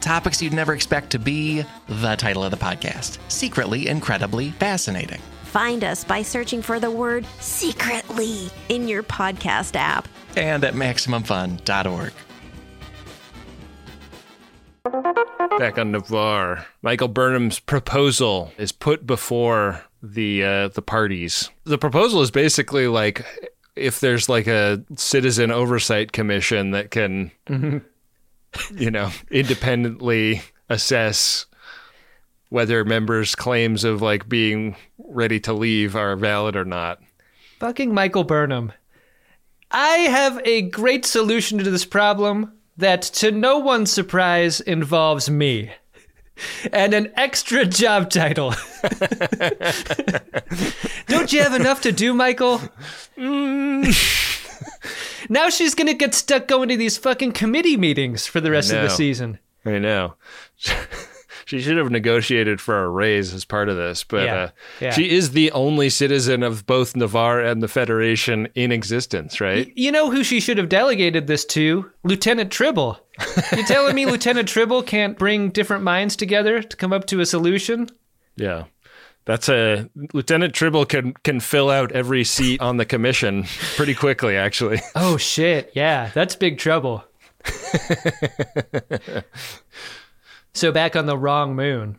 Topics you'd never expect to be the title of the podcast Secretly Incredibly Fascinating. Find us by searching for the word secretly in your podcast app and at MaximumFun.org. Back on Ni'Var, Michael Burnham's proposal is put before the uh, the parties. The proposal is basically like if there's like a citizen oversight commission that can, you know, independently assess whether members' claims of like being ready to leave are valid or not. Fucking Michael Burnham. I have a great solution to this problem that, to no one's surprise, involves me. And an extra job title. Don't you have enough to do, Michael? Mm. now she's gonna get stuck going to these fucking committee meetings for the rest of the season. I know. she should have negotiated for a raise as part of this, but Yeah, uh, yeah. she is the only citizen of both Ni'Var and the Federation in existence, right? You know who she should have delegated this to? Lieutenant Tribble. You telling me Lieutenant Tribble can't bring different minds together to come up to a solution? Yeah. That's a Lieutenant Tribble can can fill out every seat on the commission pretty quickly, actually. Oh shit, yeah, that's big trouble. so back on the wrong moon.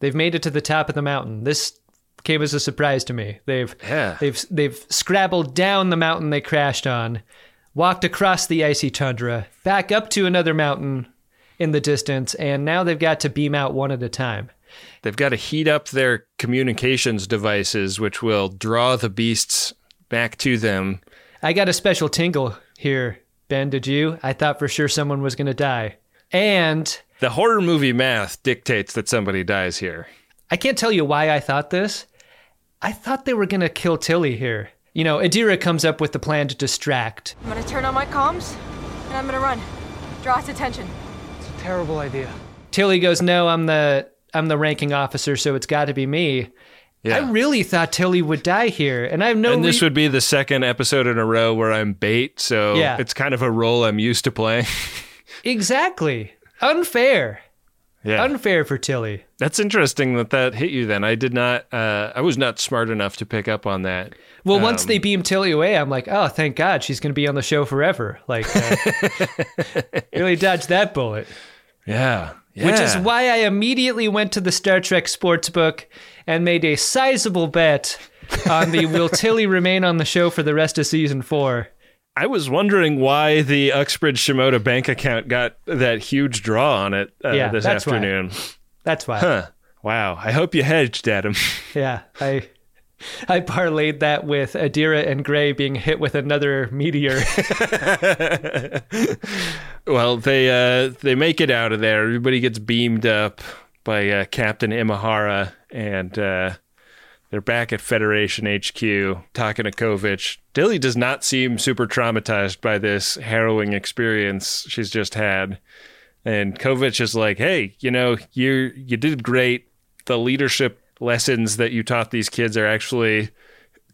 They've made it to the top of the mountain. This came as a surprise to me. They've Yeah. they've they've scrabbled down the mountain they crashed on, walked across the icy tundra, back up to another mountain in the distance, and now they've got to beam out one at a time. They've got to heat up their communications devices, which will draw the beasts back to them. I got a special tingle here, Ben. Did you? I thought for sure someone was going to die. And The horror movie math dictates that somebody dies here. I can't tell you why I thought this. I thought they were going to kill Tilly here. You know, Adira comes up with the plan to distract. I'm gonna turn on my comms, and I'm gonna run. Draw its attention. It's a terrible idea. Tilly goes, "No, I'm the I'm the ranking officer, so it's got to be me." Yeah. I really thought Tilly would die here, and I have no. and this re- would be the second episode in a row where I'm bait, so Yeah. it's kind of a role I'm used to playing. exactly unfair. yeah. Unfair for Tilly. That's interesting that that hit you then. I did not uh I was not smart enough to pick up on that. Well, once Um, they beam Tilly away, I'm like, oh, thank God, she's going to be on the show forever. Like, uh, really dodged that bullet. Yeah. Which is why I immediately went to the Star Trek sportsbook and made a sizable bet on the Will Tilly remain on the show for the rest of season four. I was wondering why the Uxbridge Shimoda bank account got that huge draw on it uh, Yeah, this that's why. afternoon. That's why. Huh. Wow. I hope you hedged, Adam. Yeah, I I parlayed that with Adira and Gray being hit with another meteor. well, they uh, they make it out of there. Everybody gets beamed up by uh, Captain Imahara, and uh, they're back at Federation HQ talking to Kovich. Dilly does not seem super traumatized by this harrowing experience she's just had, and Kovich is like, "Hey, you know, you you did great. The leadership lessons that you taught these kids are actually."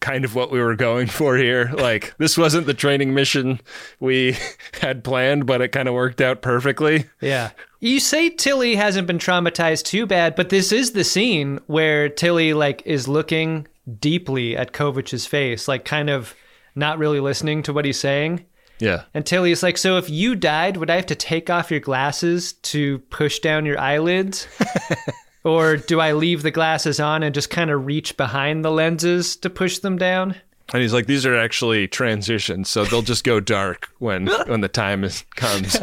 kind of what we were going for here. Like this wasn't the training mission we had planned, but it kind of worked out perfectly. Yeah. You say Tilly hasn't been traumatized too bad, but this is the scene where Tilly like is looking deeply at Kovich's face, like kind of not really listening to what he's saying. Yeah. And Tilly's like, "So if you died, would I have to take off your glasses to push down your eyelids?" or do I leave the glasses on and just kind of reach behind the lenses to push them down? And he's like, these are actually transitions, so they'll just go dark when when the time is, comes.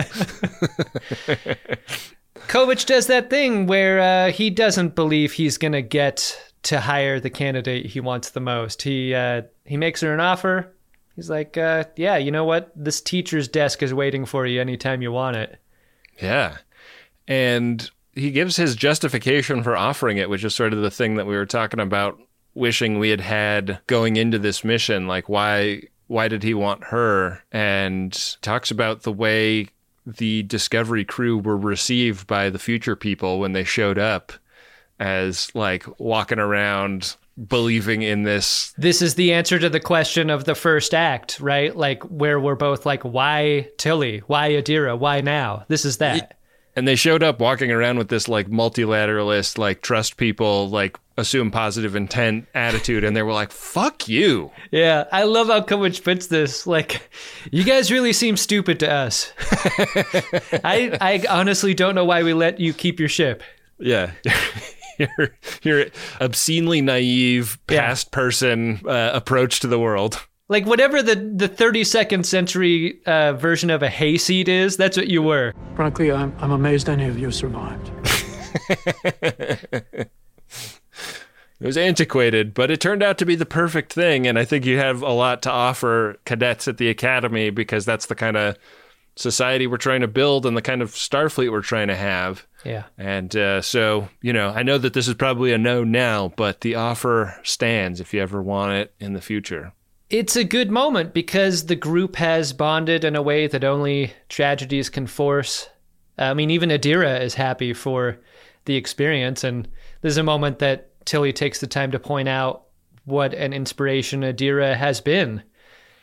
Kovich does that thing where uh, he doesn't believe he's gonna get to hire the candidate he wants the most. He uh, he makes her an offer. He's like, uh, "Yeah, you know what? This teacher's desk is waiting for you anytime you want it." Yeah. And he gives his justification for offering it, which is sort of the thing that we were talking about wishing we had had going into this mission. Like why why did he want her? And talks about the way the Discovery crew were received by the future people when they showed up as like walking around believing in this This is the answer to the question of the first act, right? Like where we're both like, "Why Tilly? Why Adira? Why now?" This is that. And they showed up walking around with this like multilateralist like trust people like assume positive intent attitude and they were like fuck you Yeah, I love how Kovich puts this. Like, you guys really seem stupid to us. I I honestly don't know why we let you keep your ship. yeah your your obscenely naive past person uh, approach to the world Like whatever the the 32nd century uh, version of a hayseed is, that's what you were. Frankly, I'm, I'm amazed any of you survived. It was antiquated, but it turned out to be the perfect thing. And I think you have a lot to offer cadets at the academy because that's the kind of society we're trying to build and the kind of Starfleet we're trying to have. Yeah. And uh, so, you know, I know that this is probably a no now, but the offer stands if you ever want it in the future. It's a good moment because the group has bonded in a way that only tragedies can force. I mean, even Adira is happy for the experience. And there's a moment that Tilly takes the time to point out what an inspiration Adira has been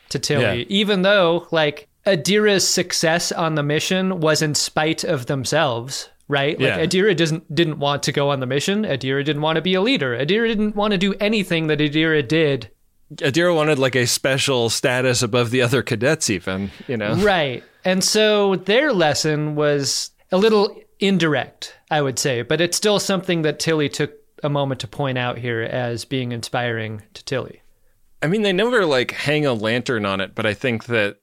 to Tilly, Yeah. even though, like, Adira's success on the mission was in spite of themselves, right? Like, Yeah. Adira doesn't didn't want to go on the mission. Adira didn't want to be a leader. Adira didn't want to do anything that Adira did Adira wanted like a special status above the other cadets, even, you know? Right. And so their lesson was a little indirect, I would say, but it's still something that Tilly took a moment to point out here as being inspiring to Tilly. I mean, they never like hang a lantern on it, but I think that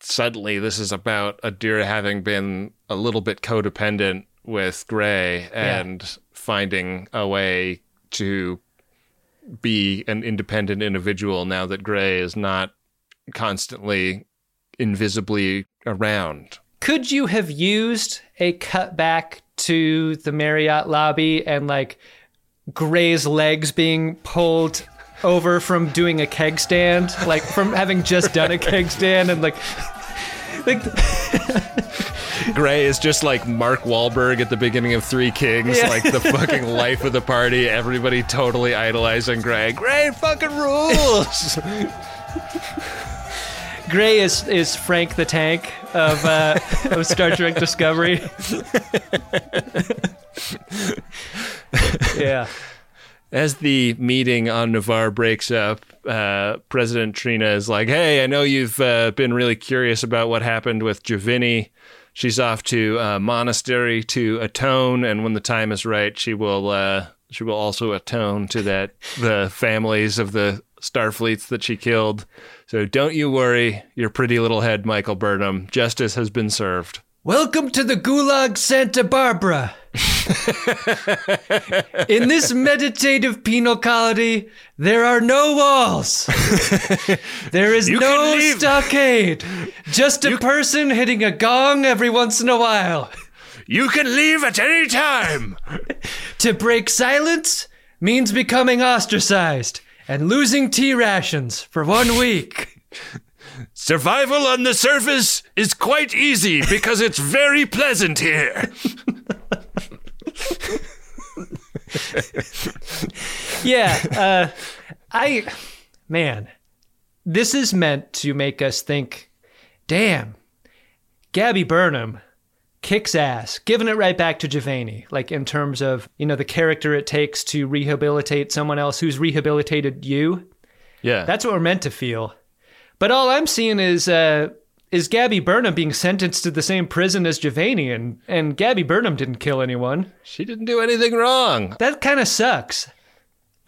suddenly this is about Adira having been a little bit codependent with Gray and finding a way to be an independent individual now that Gray is not constantly invisibly around. Could you have used a cutback to the Marriott lobby and like Gray's legs being pulled over from doing a keg stand, like from having just done a keg stand and like like Gray is just like Mark Wahlberg at the beginning of Three Kings, Yeah. like the fucking life of the party. Everybody totally idolizing Gray. Gray fucking rules. Gray is is Frank the Tank of uh, of Star Trek Discovery. yeah. As the meeting on Ni'Var breaks up, uh, President T'Rina is like, "Hey, I know you've uh, been really curious about what happened with J'Vini. She's off to a monastery to atone, and when the time is right, she will uh, she will also atone to that the families of the starfleets that she killed. So don't you worry, your pretty little head, Michael Burnham. Justice has been served." Welcome to the Gulag Santa Barbara. In this meditative penal colony, there are no walls. There is You no stockade. Just a person hitting a gong every once in a while. You can leave at any time. To break silence means becoming ostracized and losing tea rations for one week. Survival on the surface is quite easy because it's very pleasant here. yeah, uh, I, man, this is meant to make us think, damn, Gabby Burnham kicks ass, giving it right back to J'Vini, like in terms of, you know, the character it takes to rehabilitate someone else who's rehabilitated you. Yeah. That's what we're meant to feel. But all I'm seeing is, uh, is Gabby Burnham being sentenced to the same prison as J'Vini, and, and Gabby Burnham didn't kill anyone. She didn't do anything wrong. That kind of sucks.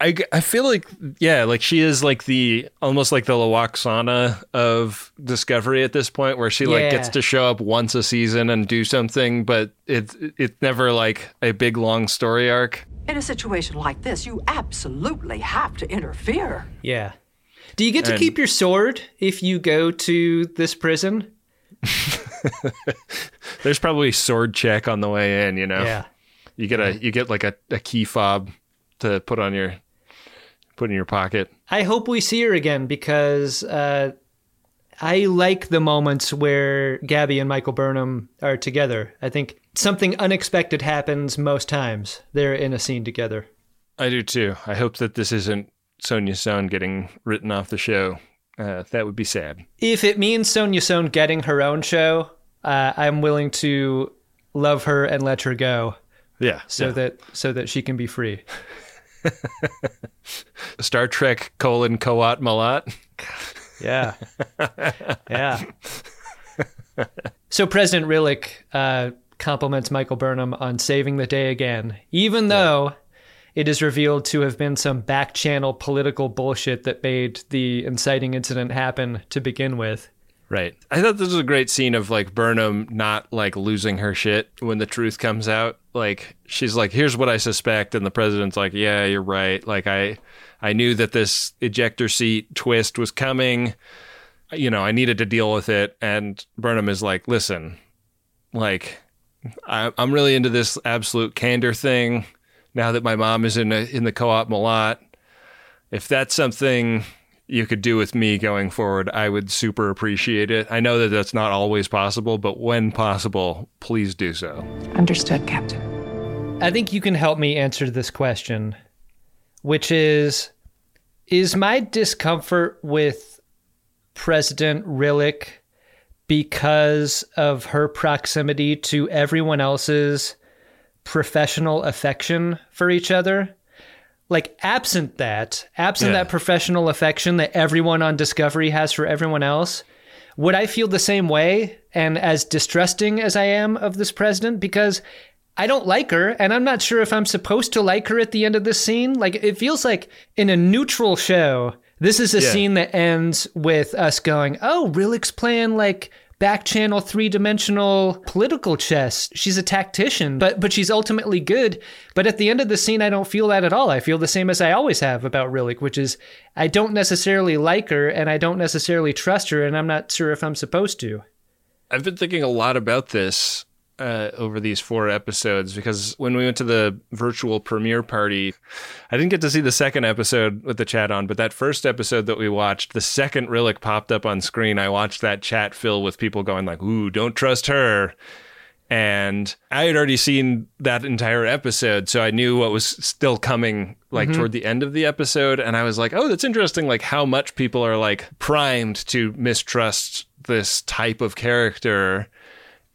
I, I feel like yeah, like she is like the almost like the Lwaxana of Discovery at this point, where she like Yeah. gets to show up once a season and do something, but it's it's never like a big long story arc. In a situation like this, you absolutely have to interfere. Yeah. Do you get to And- keep your sword if you go to this prison? There's probably sword check on the way in, you know. Yeah. You get a you get like a, a key fob to put on your put in your pocket. I hope we see her again because uh, I like the moments where Gabby and Michael Burnham are together. I think something unexpected happens most times. They're in a scene together. I do too. I hope that this isn't Sonja Sohn getting written off the show. Uh, that would be sad. If it means Sonja Sohn getting her own show, uh, I'm willing to love her and let her go Yeah. so yeah. that so that she can be free. Star Trek colon Qowat Milat. Yeah. yeah. So President Rillak uh, compliments Michael Burnham on saving the day again, even though it is revealed to have been some back channel political bullshit that made the inciting incident happen to begin with. Right. I thought this was a great scene of like Burnham not like losing her shit when the truth comes out. Like she's like, "Here's what I suspect," and the president's like, "Yeah, you're right. Like I, I knew that this ejector seat twist was coming. You know, I needed to deal with it." And Burnham is like, "Listen, like, I, I'm really into this absolute candor thing. Now that my mom is in a, in the Qowat Milat, if that's something." you could do with me going forward, I would super appreciate it. I know that that's not always possible, but when possible, please do so. Understood, Captain. I think you can help me answer this question, which is Is my discomfort with President Rillak because of her proximity to everyone else's professional affection for each other? like absent that absent Yeah. that professional affection that everyone on discovery has for everyone else would i feel the same way and as distrusting as i am of this president because i don't like her and i'm not sure if i'm supposed to like her at the end of this scene like it feels like in a neutral show this is a Yeah. scene that ends with us going oh rillak's playing like back channel three dimensional political chess. She's a tactician, but but she's ultimately good. But at the end of the scene, I don't feel that at all. I feel the same as I always have about Rillak, which is I don't necessarily like her and I don't necessarily trust her, and I'm not sure if I'm supposed to. I've been thinking a lot about this uh, over these four episodes because when we went to the virtual premiere party, I didn't get to see the second episode with the chat on, but that first episode that we watched, the second Rillak popped up on screen. I watched that chat fill with people going like, "Ooh, don't trust her." And I had already seen that entire episode, so I knew what was still coming like Mhm. toward the end of the episode. And I was like, oh, that's interesting, like how much people are like primed to mistrust this type of character.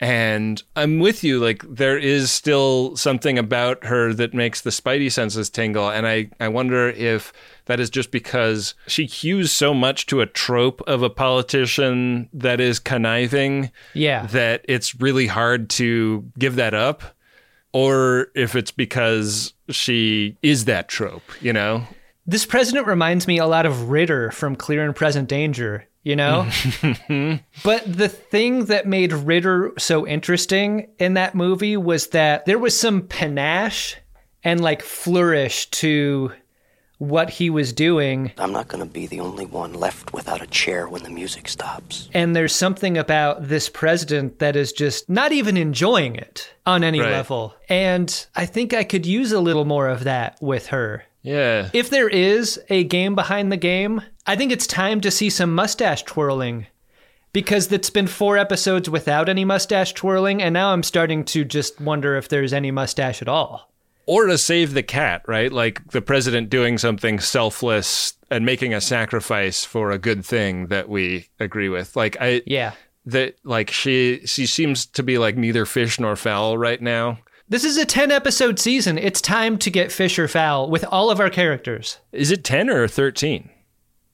And I'm with you. Like, there is still something about her that makes the spidey senses tingle. And I, I wonder if that is just because she hews so much to a trope of a politician that is conniving Yeah. that it's really hard to give that up. Or if it's because she is that trope, you know? This president reminds me a lot of Ritter from Clear and Present Danger, you know? Mm-hmm. but the thing that made Ritter so interesting in that movie was that there was some panache and like flourish to what he was doing. I'm not going to be the only one left without a chair when the music stops. And there's something about this president that is just not even enjoying it on any Right. level. And I think I could use a little more of that with her. Yeah. If there is a game behind the game, I think it's time to see some mustache twirling. Because it's been four episodes without any mustache twirling, and now I'm starting to just wonder if there's any mustache at all. or to save the cat, right? Like the president doing something selfless and making a sacrifice for a good thing that we agree with. Like I Yeah. that like she she seems to be like neither fish nor fowl right now. This is a 10 episode season. It's time to get fish or foul with all of our characters. Is it 10 or 13?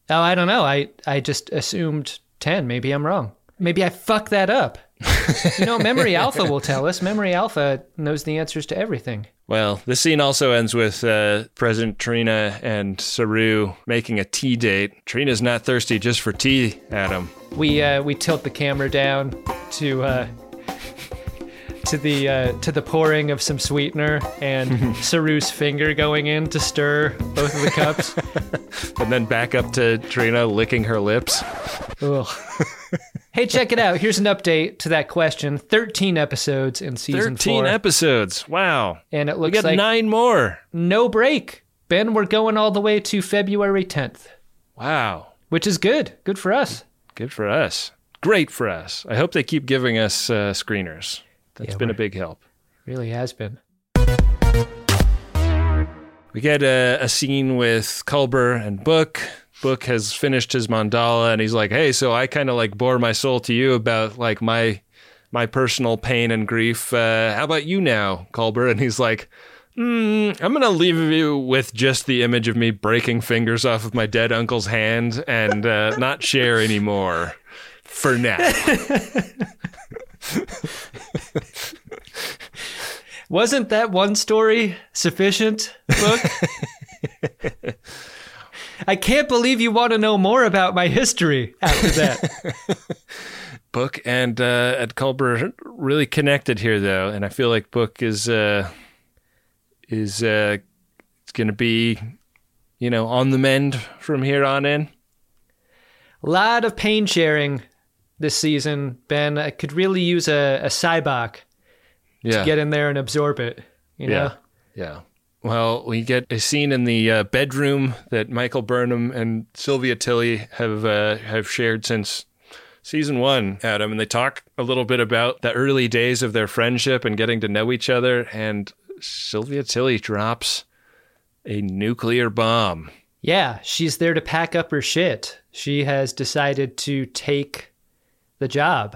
Oh, I don't know. I, I just assumed 10. Maybe I'm wrong. Maybe I fucked that up. you know, Memory Alpha will tell us. Memory Alpha knows the answers to everything. Well, this scene also ends with uh, President T'Rina and Saru making a tea date. T'Rina's not thirsty just for tea, Adam. We uh, we tilt the camera down to uh, to the uh, to the pouring of some sweetener and Saru's finger going in to stir both of the cups. And then back up to T'Rina licking her lips. Hey, check it out. Here's an update to that question. 13 episodes in season 13 four. episodes. Wow. and it looks We got like nine more. no break. Ben, we're going all the way to February 10th, Wow. which is good. Good for us. Good for us. Great for us. I hope they keep giving us uh, screeners. That's Yeah, been a big help. Really has been. We get a, a scene with Culber and Book. Book has finished his mandala and he's like, "Hey, so I kind of like bore my soul to you about like my my personal pain and grief. Uh, how about you now, Culber?" And he's like, mm, "I'm gonna leave you with just the image of me breaking fingers off of my dead uncle's hand and uh, not share anymore for now." Wasn't that one story sufficient, book? I can't believe you want to know more about my history after that. Book and uh, and Culber really connected here, though, and I feel like Book is uh, is uh, it's going to be, you know, on the mend from here on in. A lot of pain sharing this season, Ben. I could really use a, a Sybok Yeah. to get in there and absorb it. You know? Yeah. Yeah. Well, we get a scene in the uh, bedroom that Michael Burnham and Sylvia Tilly have uh, have shared since season one, Adam, and they talk a little bit about the early days of their friendship and getting to know each other. And Sylvia Tilly drops a nuclear bomb. Yeah, she's there to pack up her shit. She has decided to take the job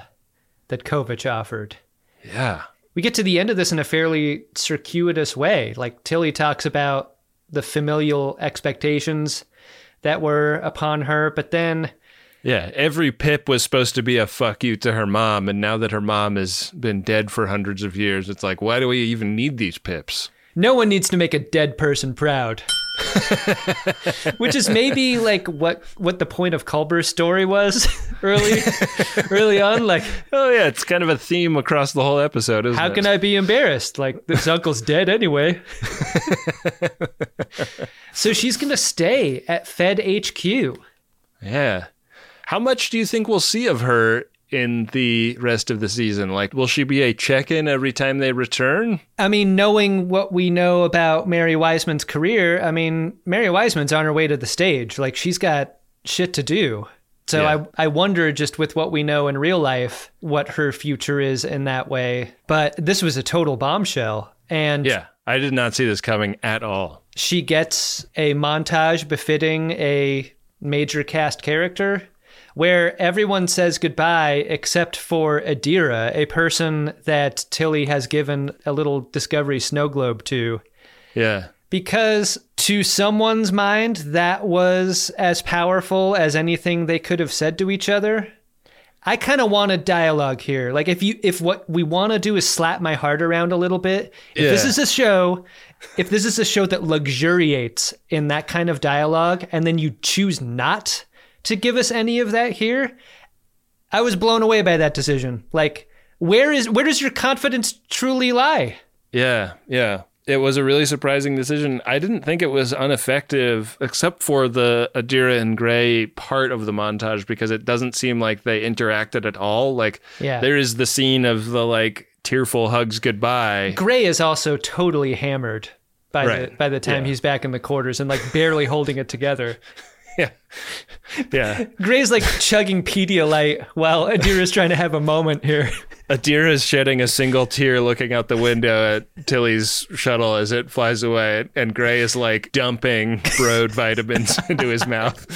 that Kovich offered. Yeah. We get to the end of this in a fairly circuitous way. Like Tilly talks about the familial expectations that were upon her, but then Yeah, every pip was supposed to be a fuck you to her mom, and now that her mom has been dead for hundreds of years, it's like, why do we even need these pips? no one needs to make a dead person proud. Which is maybe like what what the point of Culber's story was early early on. Like, oh yeah, it's kind of a theme across the whole episode, isn't how it? can I be embarrassed? Like this uncle's dead anyway. so she's gonna stay at Fed HQ. Yeah. How much do you think we'll see of her in the rest of the season? Like, will she be a check in every time they return? I mean, knowing what we know about Mary Wiseman's career, I mean, Mary Wiseman's on her way to the stage. Like, she's got shit to do. So Yeah. I, I wonder, just with what we know in real life, what her future is in that way. But this was a total bombshell. And Yeah. I did not see this coming at all. she gets a montage befitting a major cast character where everyone says goodbye except for Adira, a person that Tilly has given a little Discovery snow globe to. Yeah. Because to someone's mind, that was as powerful as anything they could have said to each other. I kind of want a dialogue here. Like if you if what we want to do is slap my heart around a little bit, if this is a show, if this is a show that luxuriates in that kind of dialogue and then you choose not to give us any of that here, I was blown away by that decision. Like where is where does your confidence truly lie? Yeah. Yeah. It was a really surprising decision. I didn't think it was ineffective, except for the Adira and Gray part of the montage, because it doesn't seem like they interacted at all. Like, Yeah. there is the scene of the like tearful hugs goodbye. Gray is also totally hammered by the by the time Yeah. he's back in the quarters and like barely holding it together. Yeah. Yeah. Gray's like chugging Pedialyte while Adira's trying to have a moment here. Adira is shedding a single tear looking out the window at Tilly's shuttle as it flies away, and Gray is like dumping broad vitamins into his mouth.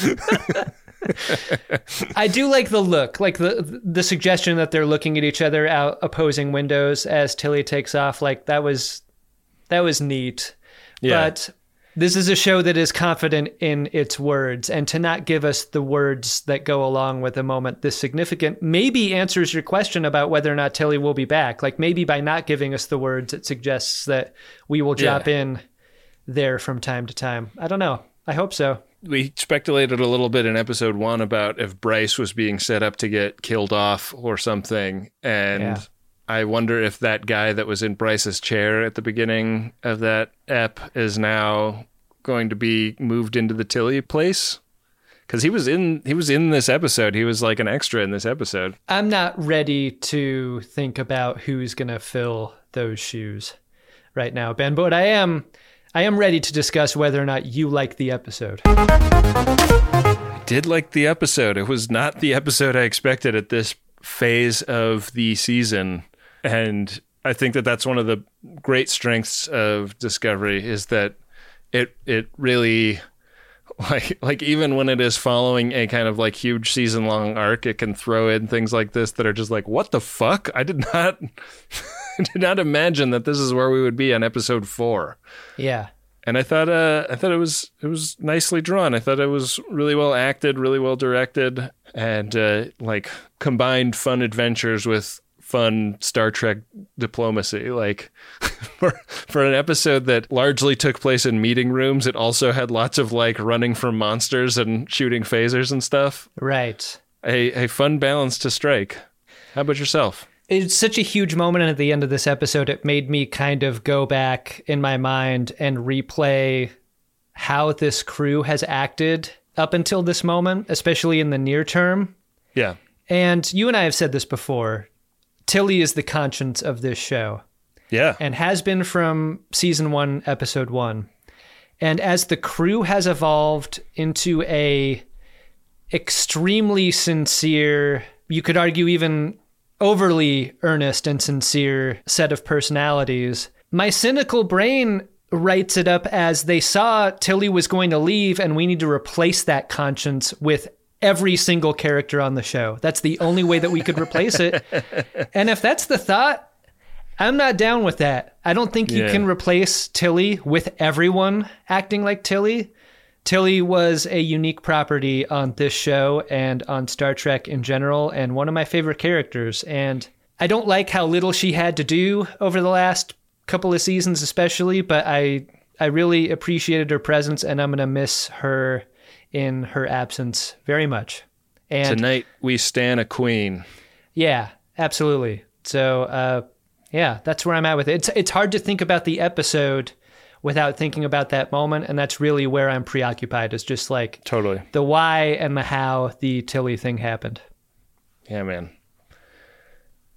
I do like the look, like the the suggestion that they're looking at each other out opposing windows as Tilly takes off. Like that was that was neat. Yeah. But this is a show that is confident in its words, and to not give us the words that go along with a moment this significant maybe answers your question about whether or not Tilly will be back. Like maybe by not giving us the words, it suggests that we will drop Yeah. in there from time to time. I don't know. I hope so. we speculated a little bit in episode one about if Bryce was being set up to get killed off or something. And Yeah. I wonder if that guy that was in Bryce's chair at the beginning of that ep is now going to be moved into the Tilly place. Cause he was in he was in this episode. He was like an extra in this episode. I'm not ready to think about who's going to fill those shoes right now, Ben, but I am I am ready to discuss whether or not you like the episode. I did like the episode. It was not the episode I expected at this phase of the season. And I think that that's one of the great strengths of Discovery is that it it really like like even when it is following a kind of like huge season long arc, it can throw in things like this that are just like, what the fuck? I did not I did not imagine that this is where we would be on episode four Yeah. and I thought uh, I thought it was it was nicely drawn. I thought it was really well acted, really well directed, and uh, like combined fun adventures with fun Star Trek diplomacy. Like for for an episode that largely took place in meeting rooms, it also had lots of like running from monsters and shooting phasers and stuff. Right. A a fun balance to strike. How about yourself? It's such a huge moment And at the end of this episode. It made me kind of go back in my mind and replay how this crew has acted up until this moment, especially in the near term. Yeah. And you and I have said this before. Tilly is the conscience of this show. Yeah. And has been from season 1, episode 1. And as the crew has evolved into a extremely sincere, you could argue even overly earnest and sincere set of personalities, my cynical brain writes it up as they saw Tilly was going to leave and we need to replace that conscience with every single character on the show. That's the only way that we could replace it. and if that's the thought, I'm not down with that. I don't think you Yeah. can replace Tilly with everyone acting like Tilly. Tilly was a unique property on this show and on Star Trek in general, and one of my favorite characters. And I don't like how little she had to do over the last couple of seasons, especially, but I I really appreciated her presence, and I'm gonna miss her in her absence very much. And Tonight we stand a queen. yeah, absolutely. So, uh, yeah, that's where I'm at with it. It's it's hard to think about the episode without thinking about that moment, and that's really where I'm preoccupied. Is just like Totally. the why and the how the Tilly thing happened. Yeah, man.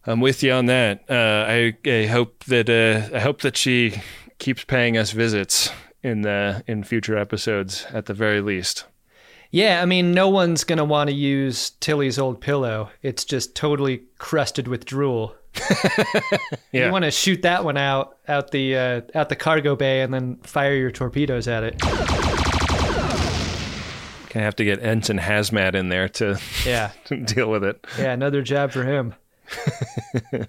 I'm with you on that. Uh, I, I hope that uh, I hope that she keeps paying us visits in the in future episodes at the very least. Yeah, I mean, no one's gonna want to use Tilly's old pillow. It's just totally crusted with drool. Yeah. You want to shoot that one out out the uh, out the cargo bay and then fire your torpedoes at it. Gonna have to get Ensign Hazmat in there to Yeah. to deal with it. Yeah, another job for him.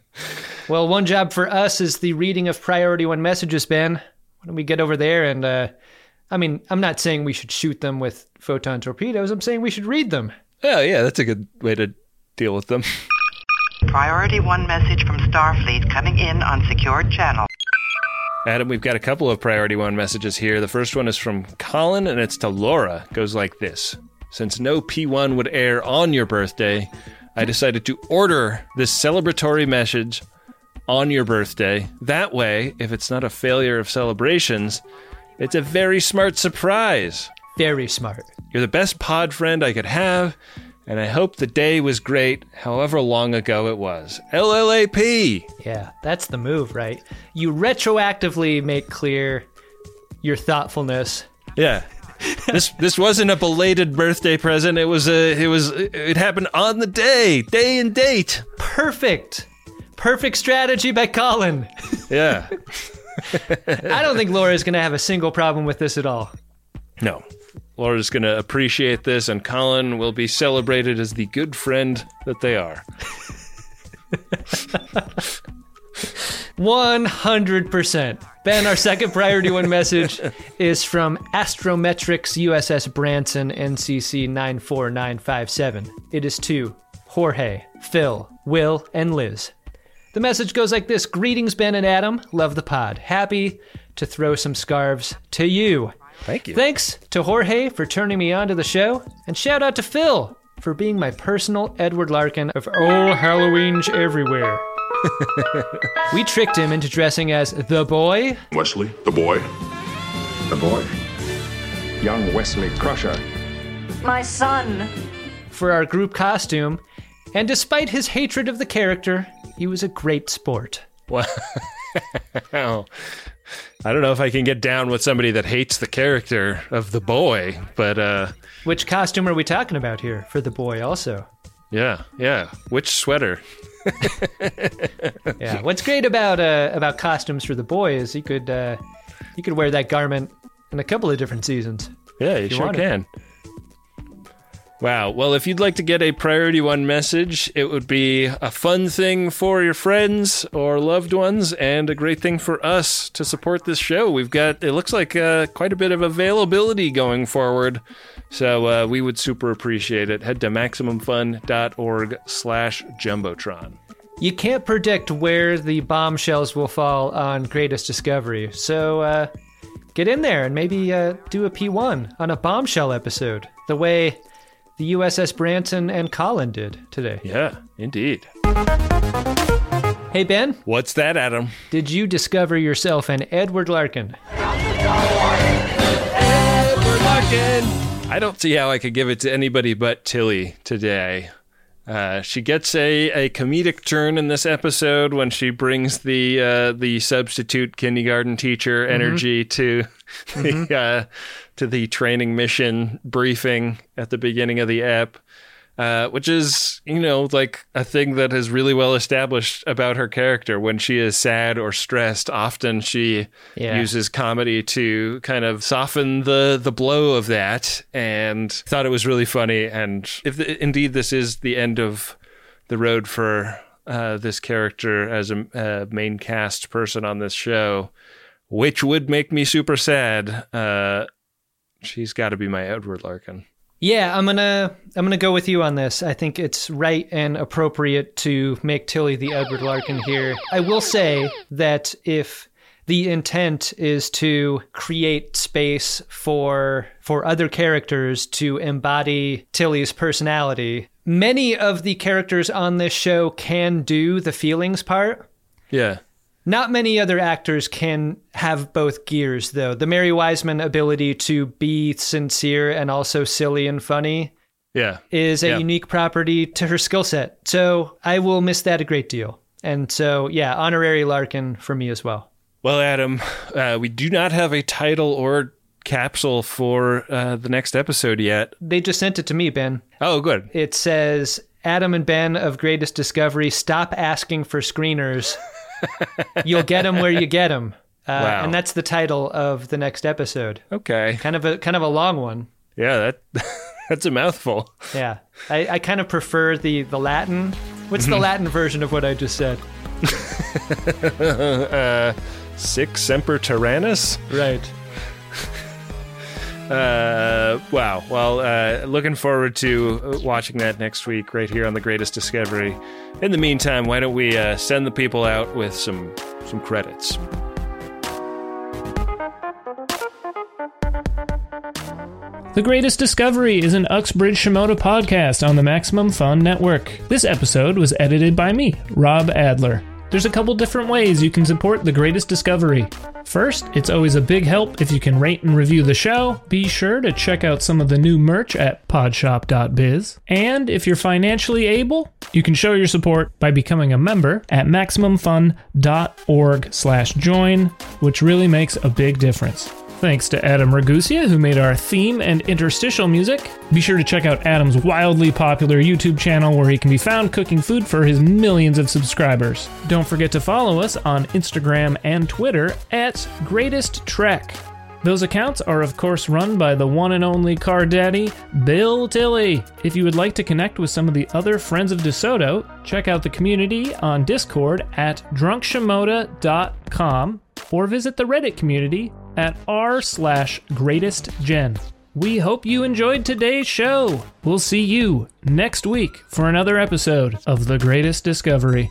well, one job for us is the reading of Priority One messages, Ben. Why don't we get over there and, uh, I mean, I'm not saying we should shoot them with photon torpedoes. I'm saying we should read them. Oh yeah, that's a good way to deal with them. Priority 1 message from Starfleet coming in on secured channel. Adam, we've got a couple of priority one messages here. The first one is from Colin, and it's to Laura. It goes like this Since no P1 would air on your birthday, I decided to order this celebratory message on your birthday. That way, if it's not a failure of celebrations, it's a very smart surprise. Very smart. You're the best pod friend I could have, and I hope the day was great, however long ago it was. LLAP! Yeah, that's the move, right? You retroactively make clear your thoughtfulness. Yeah. this this wasn't a belated birthday present. It was a it was it happened on the day, day and date. Perfect. Perfect strategy by Colin. Yeah. I don't think Laura is going to have a single problem with this at all. No. Laura's going to appreciate this and Colin will be celebrated as the good friend that they are. 100%. Ben, our second priority one message is from Astrometrics USS Branson NCC 94957. It is to Jorge, Phil, Will, and Liz. The message goes like this Greetings, Ben and Adam. Love the pod. Happy to throw some scarves to you. Thank you. Thanks to Jorge for turning me on to the show, and shout out to Phil for being my personal Edward Larkin of All Halloweens Everywhere. we tricked him into dressing as the boy. Wesley, the boy. The boy. Young Wesley Crusher. My son. for our group costume, and despite his hatred of the character, he was a great sport. Wow. I don't know if I can get down with somebody that hates the character of the boy, but uh Which costume are we talking about here for the boy also? yeah, yeah. Which sweater? Yeah. What's great about uh, about costumes for the boy is you could uh, you could wear that garment in a couple of different seasons. Yeah, you you sure wanted. can. Wow. Well, if you'd like to get a Priority One message, it would be a fun thing for your friends or loved ones, and a great thing for us to support this show. We've got, it looks like uh, quite a bit of availability going forward. So uh, we would super appreciate it. Head to MaximumFun.org slash Jumbotron. You can't predict where the bombshells will fall on Greatest Discovery, so uh, get in there and maybe uh, do a P1 on a bombshell episode, the way the USS Branson and Colin did today. Yeah, indeed. Hey, Ben, What's that, Adam? did you discover yourself an Edward Larkin? I don't see how I could give it to anybody but Tilly today. Uh, she gets a, a comedic turn in this episode when she brings the uh, the substitute kindergarten teacher energy to the uh, to the training mission briefing at the beginning of the ep, uh, which is you know like a thing that is really well established about her character. When she is sad or stressed, often she Yeah. uses comedy to kind of soften the the blow of that and thought it was really funny and if the, indeed this is the end of the road for uh, this character as a uh, main cast person on this show which would make me super sad uh, she's got to be my Edward Larkin Yeah, I'm gonna I'm gonna go with you on this. I think it's right and appropriate to make Tilly the Edward Larkin here. I will say that if the intent is to create space for for other characters to embody Tilly's personality, many of the characters on this show can do the feelings part. yeah Not many other actors can have both gears, though. The Mary Wiseman ability to be sincere and also silly and funny yeah is a Yeah. unique property to her skill set. So I will miss that a great deal. And so, yeah, honorary Larkin for me as well. Well, Adam, uh, we do not have a title or capsule for uh, the next episode yet. They just sent it to me, Ben. Oh, good. It says Adam and Ben of Greatest Discovery stop asking for screeners. You'll get them where you get them. Uh, Wow. And that's the title of the next episode. Okay. Kind of a kind of a long one. Yeah, that that's a mouthful. Yeah, I, I kind of prefer the the Latin. What's the Latin version of what I just said? uh, Sic semper tyrannus. Right. Uh, wow. Well, uh, looking forward to watching that next week, right here on the Greatest Discovery. In the meantime, why don't we uh, send the people out with some some credits? The Greatest Discovery is an Uxbridge Shimoda podcast on the Maximum Fun Network. This episode was edited by me, Rob Adler. There's a couple different ways you can support The Greatest Discovery. First, it's always a big help if you can rate and review the show. Be sure to check out some of the new merch at podshop.biz. And if you're financially able, you can show your support by becoming a member at maximumfun.org slash join, which really makes a big difference. Thanks to Adam Ragusea, who made our theme and interstitial music. Be sure to check out Adam's wildly popular YouTube channel where he can be found cooking food for his millions of subscribers. Don't forget to follow us on Instagram and Twitter at Greatest Trek. Those accounts are, of course, run by the one and only car daddy, Bill Tilley. If you would like to connect with some of the other friends of DeSoto, check out the community on Discord at drunkshimoda.com or visit the Reddit community at r slash greatest gen. We hope you enjoyed today's show. We'll see you next week for another episode of The Greatest Discovery.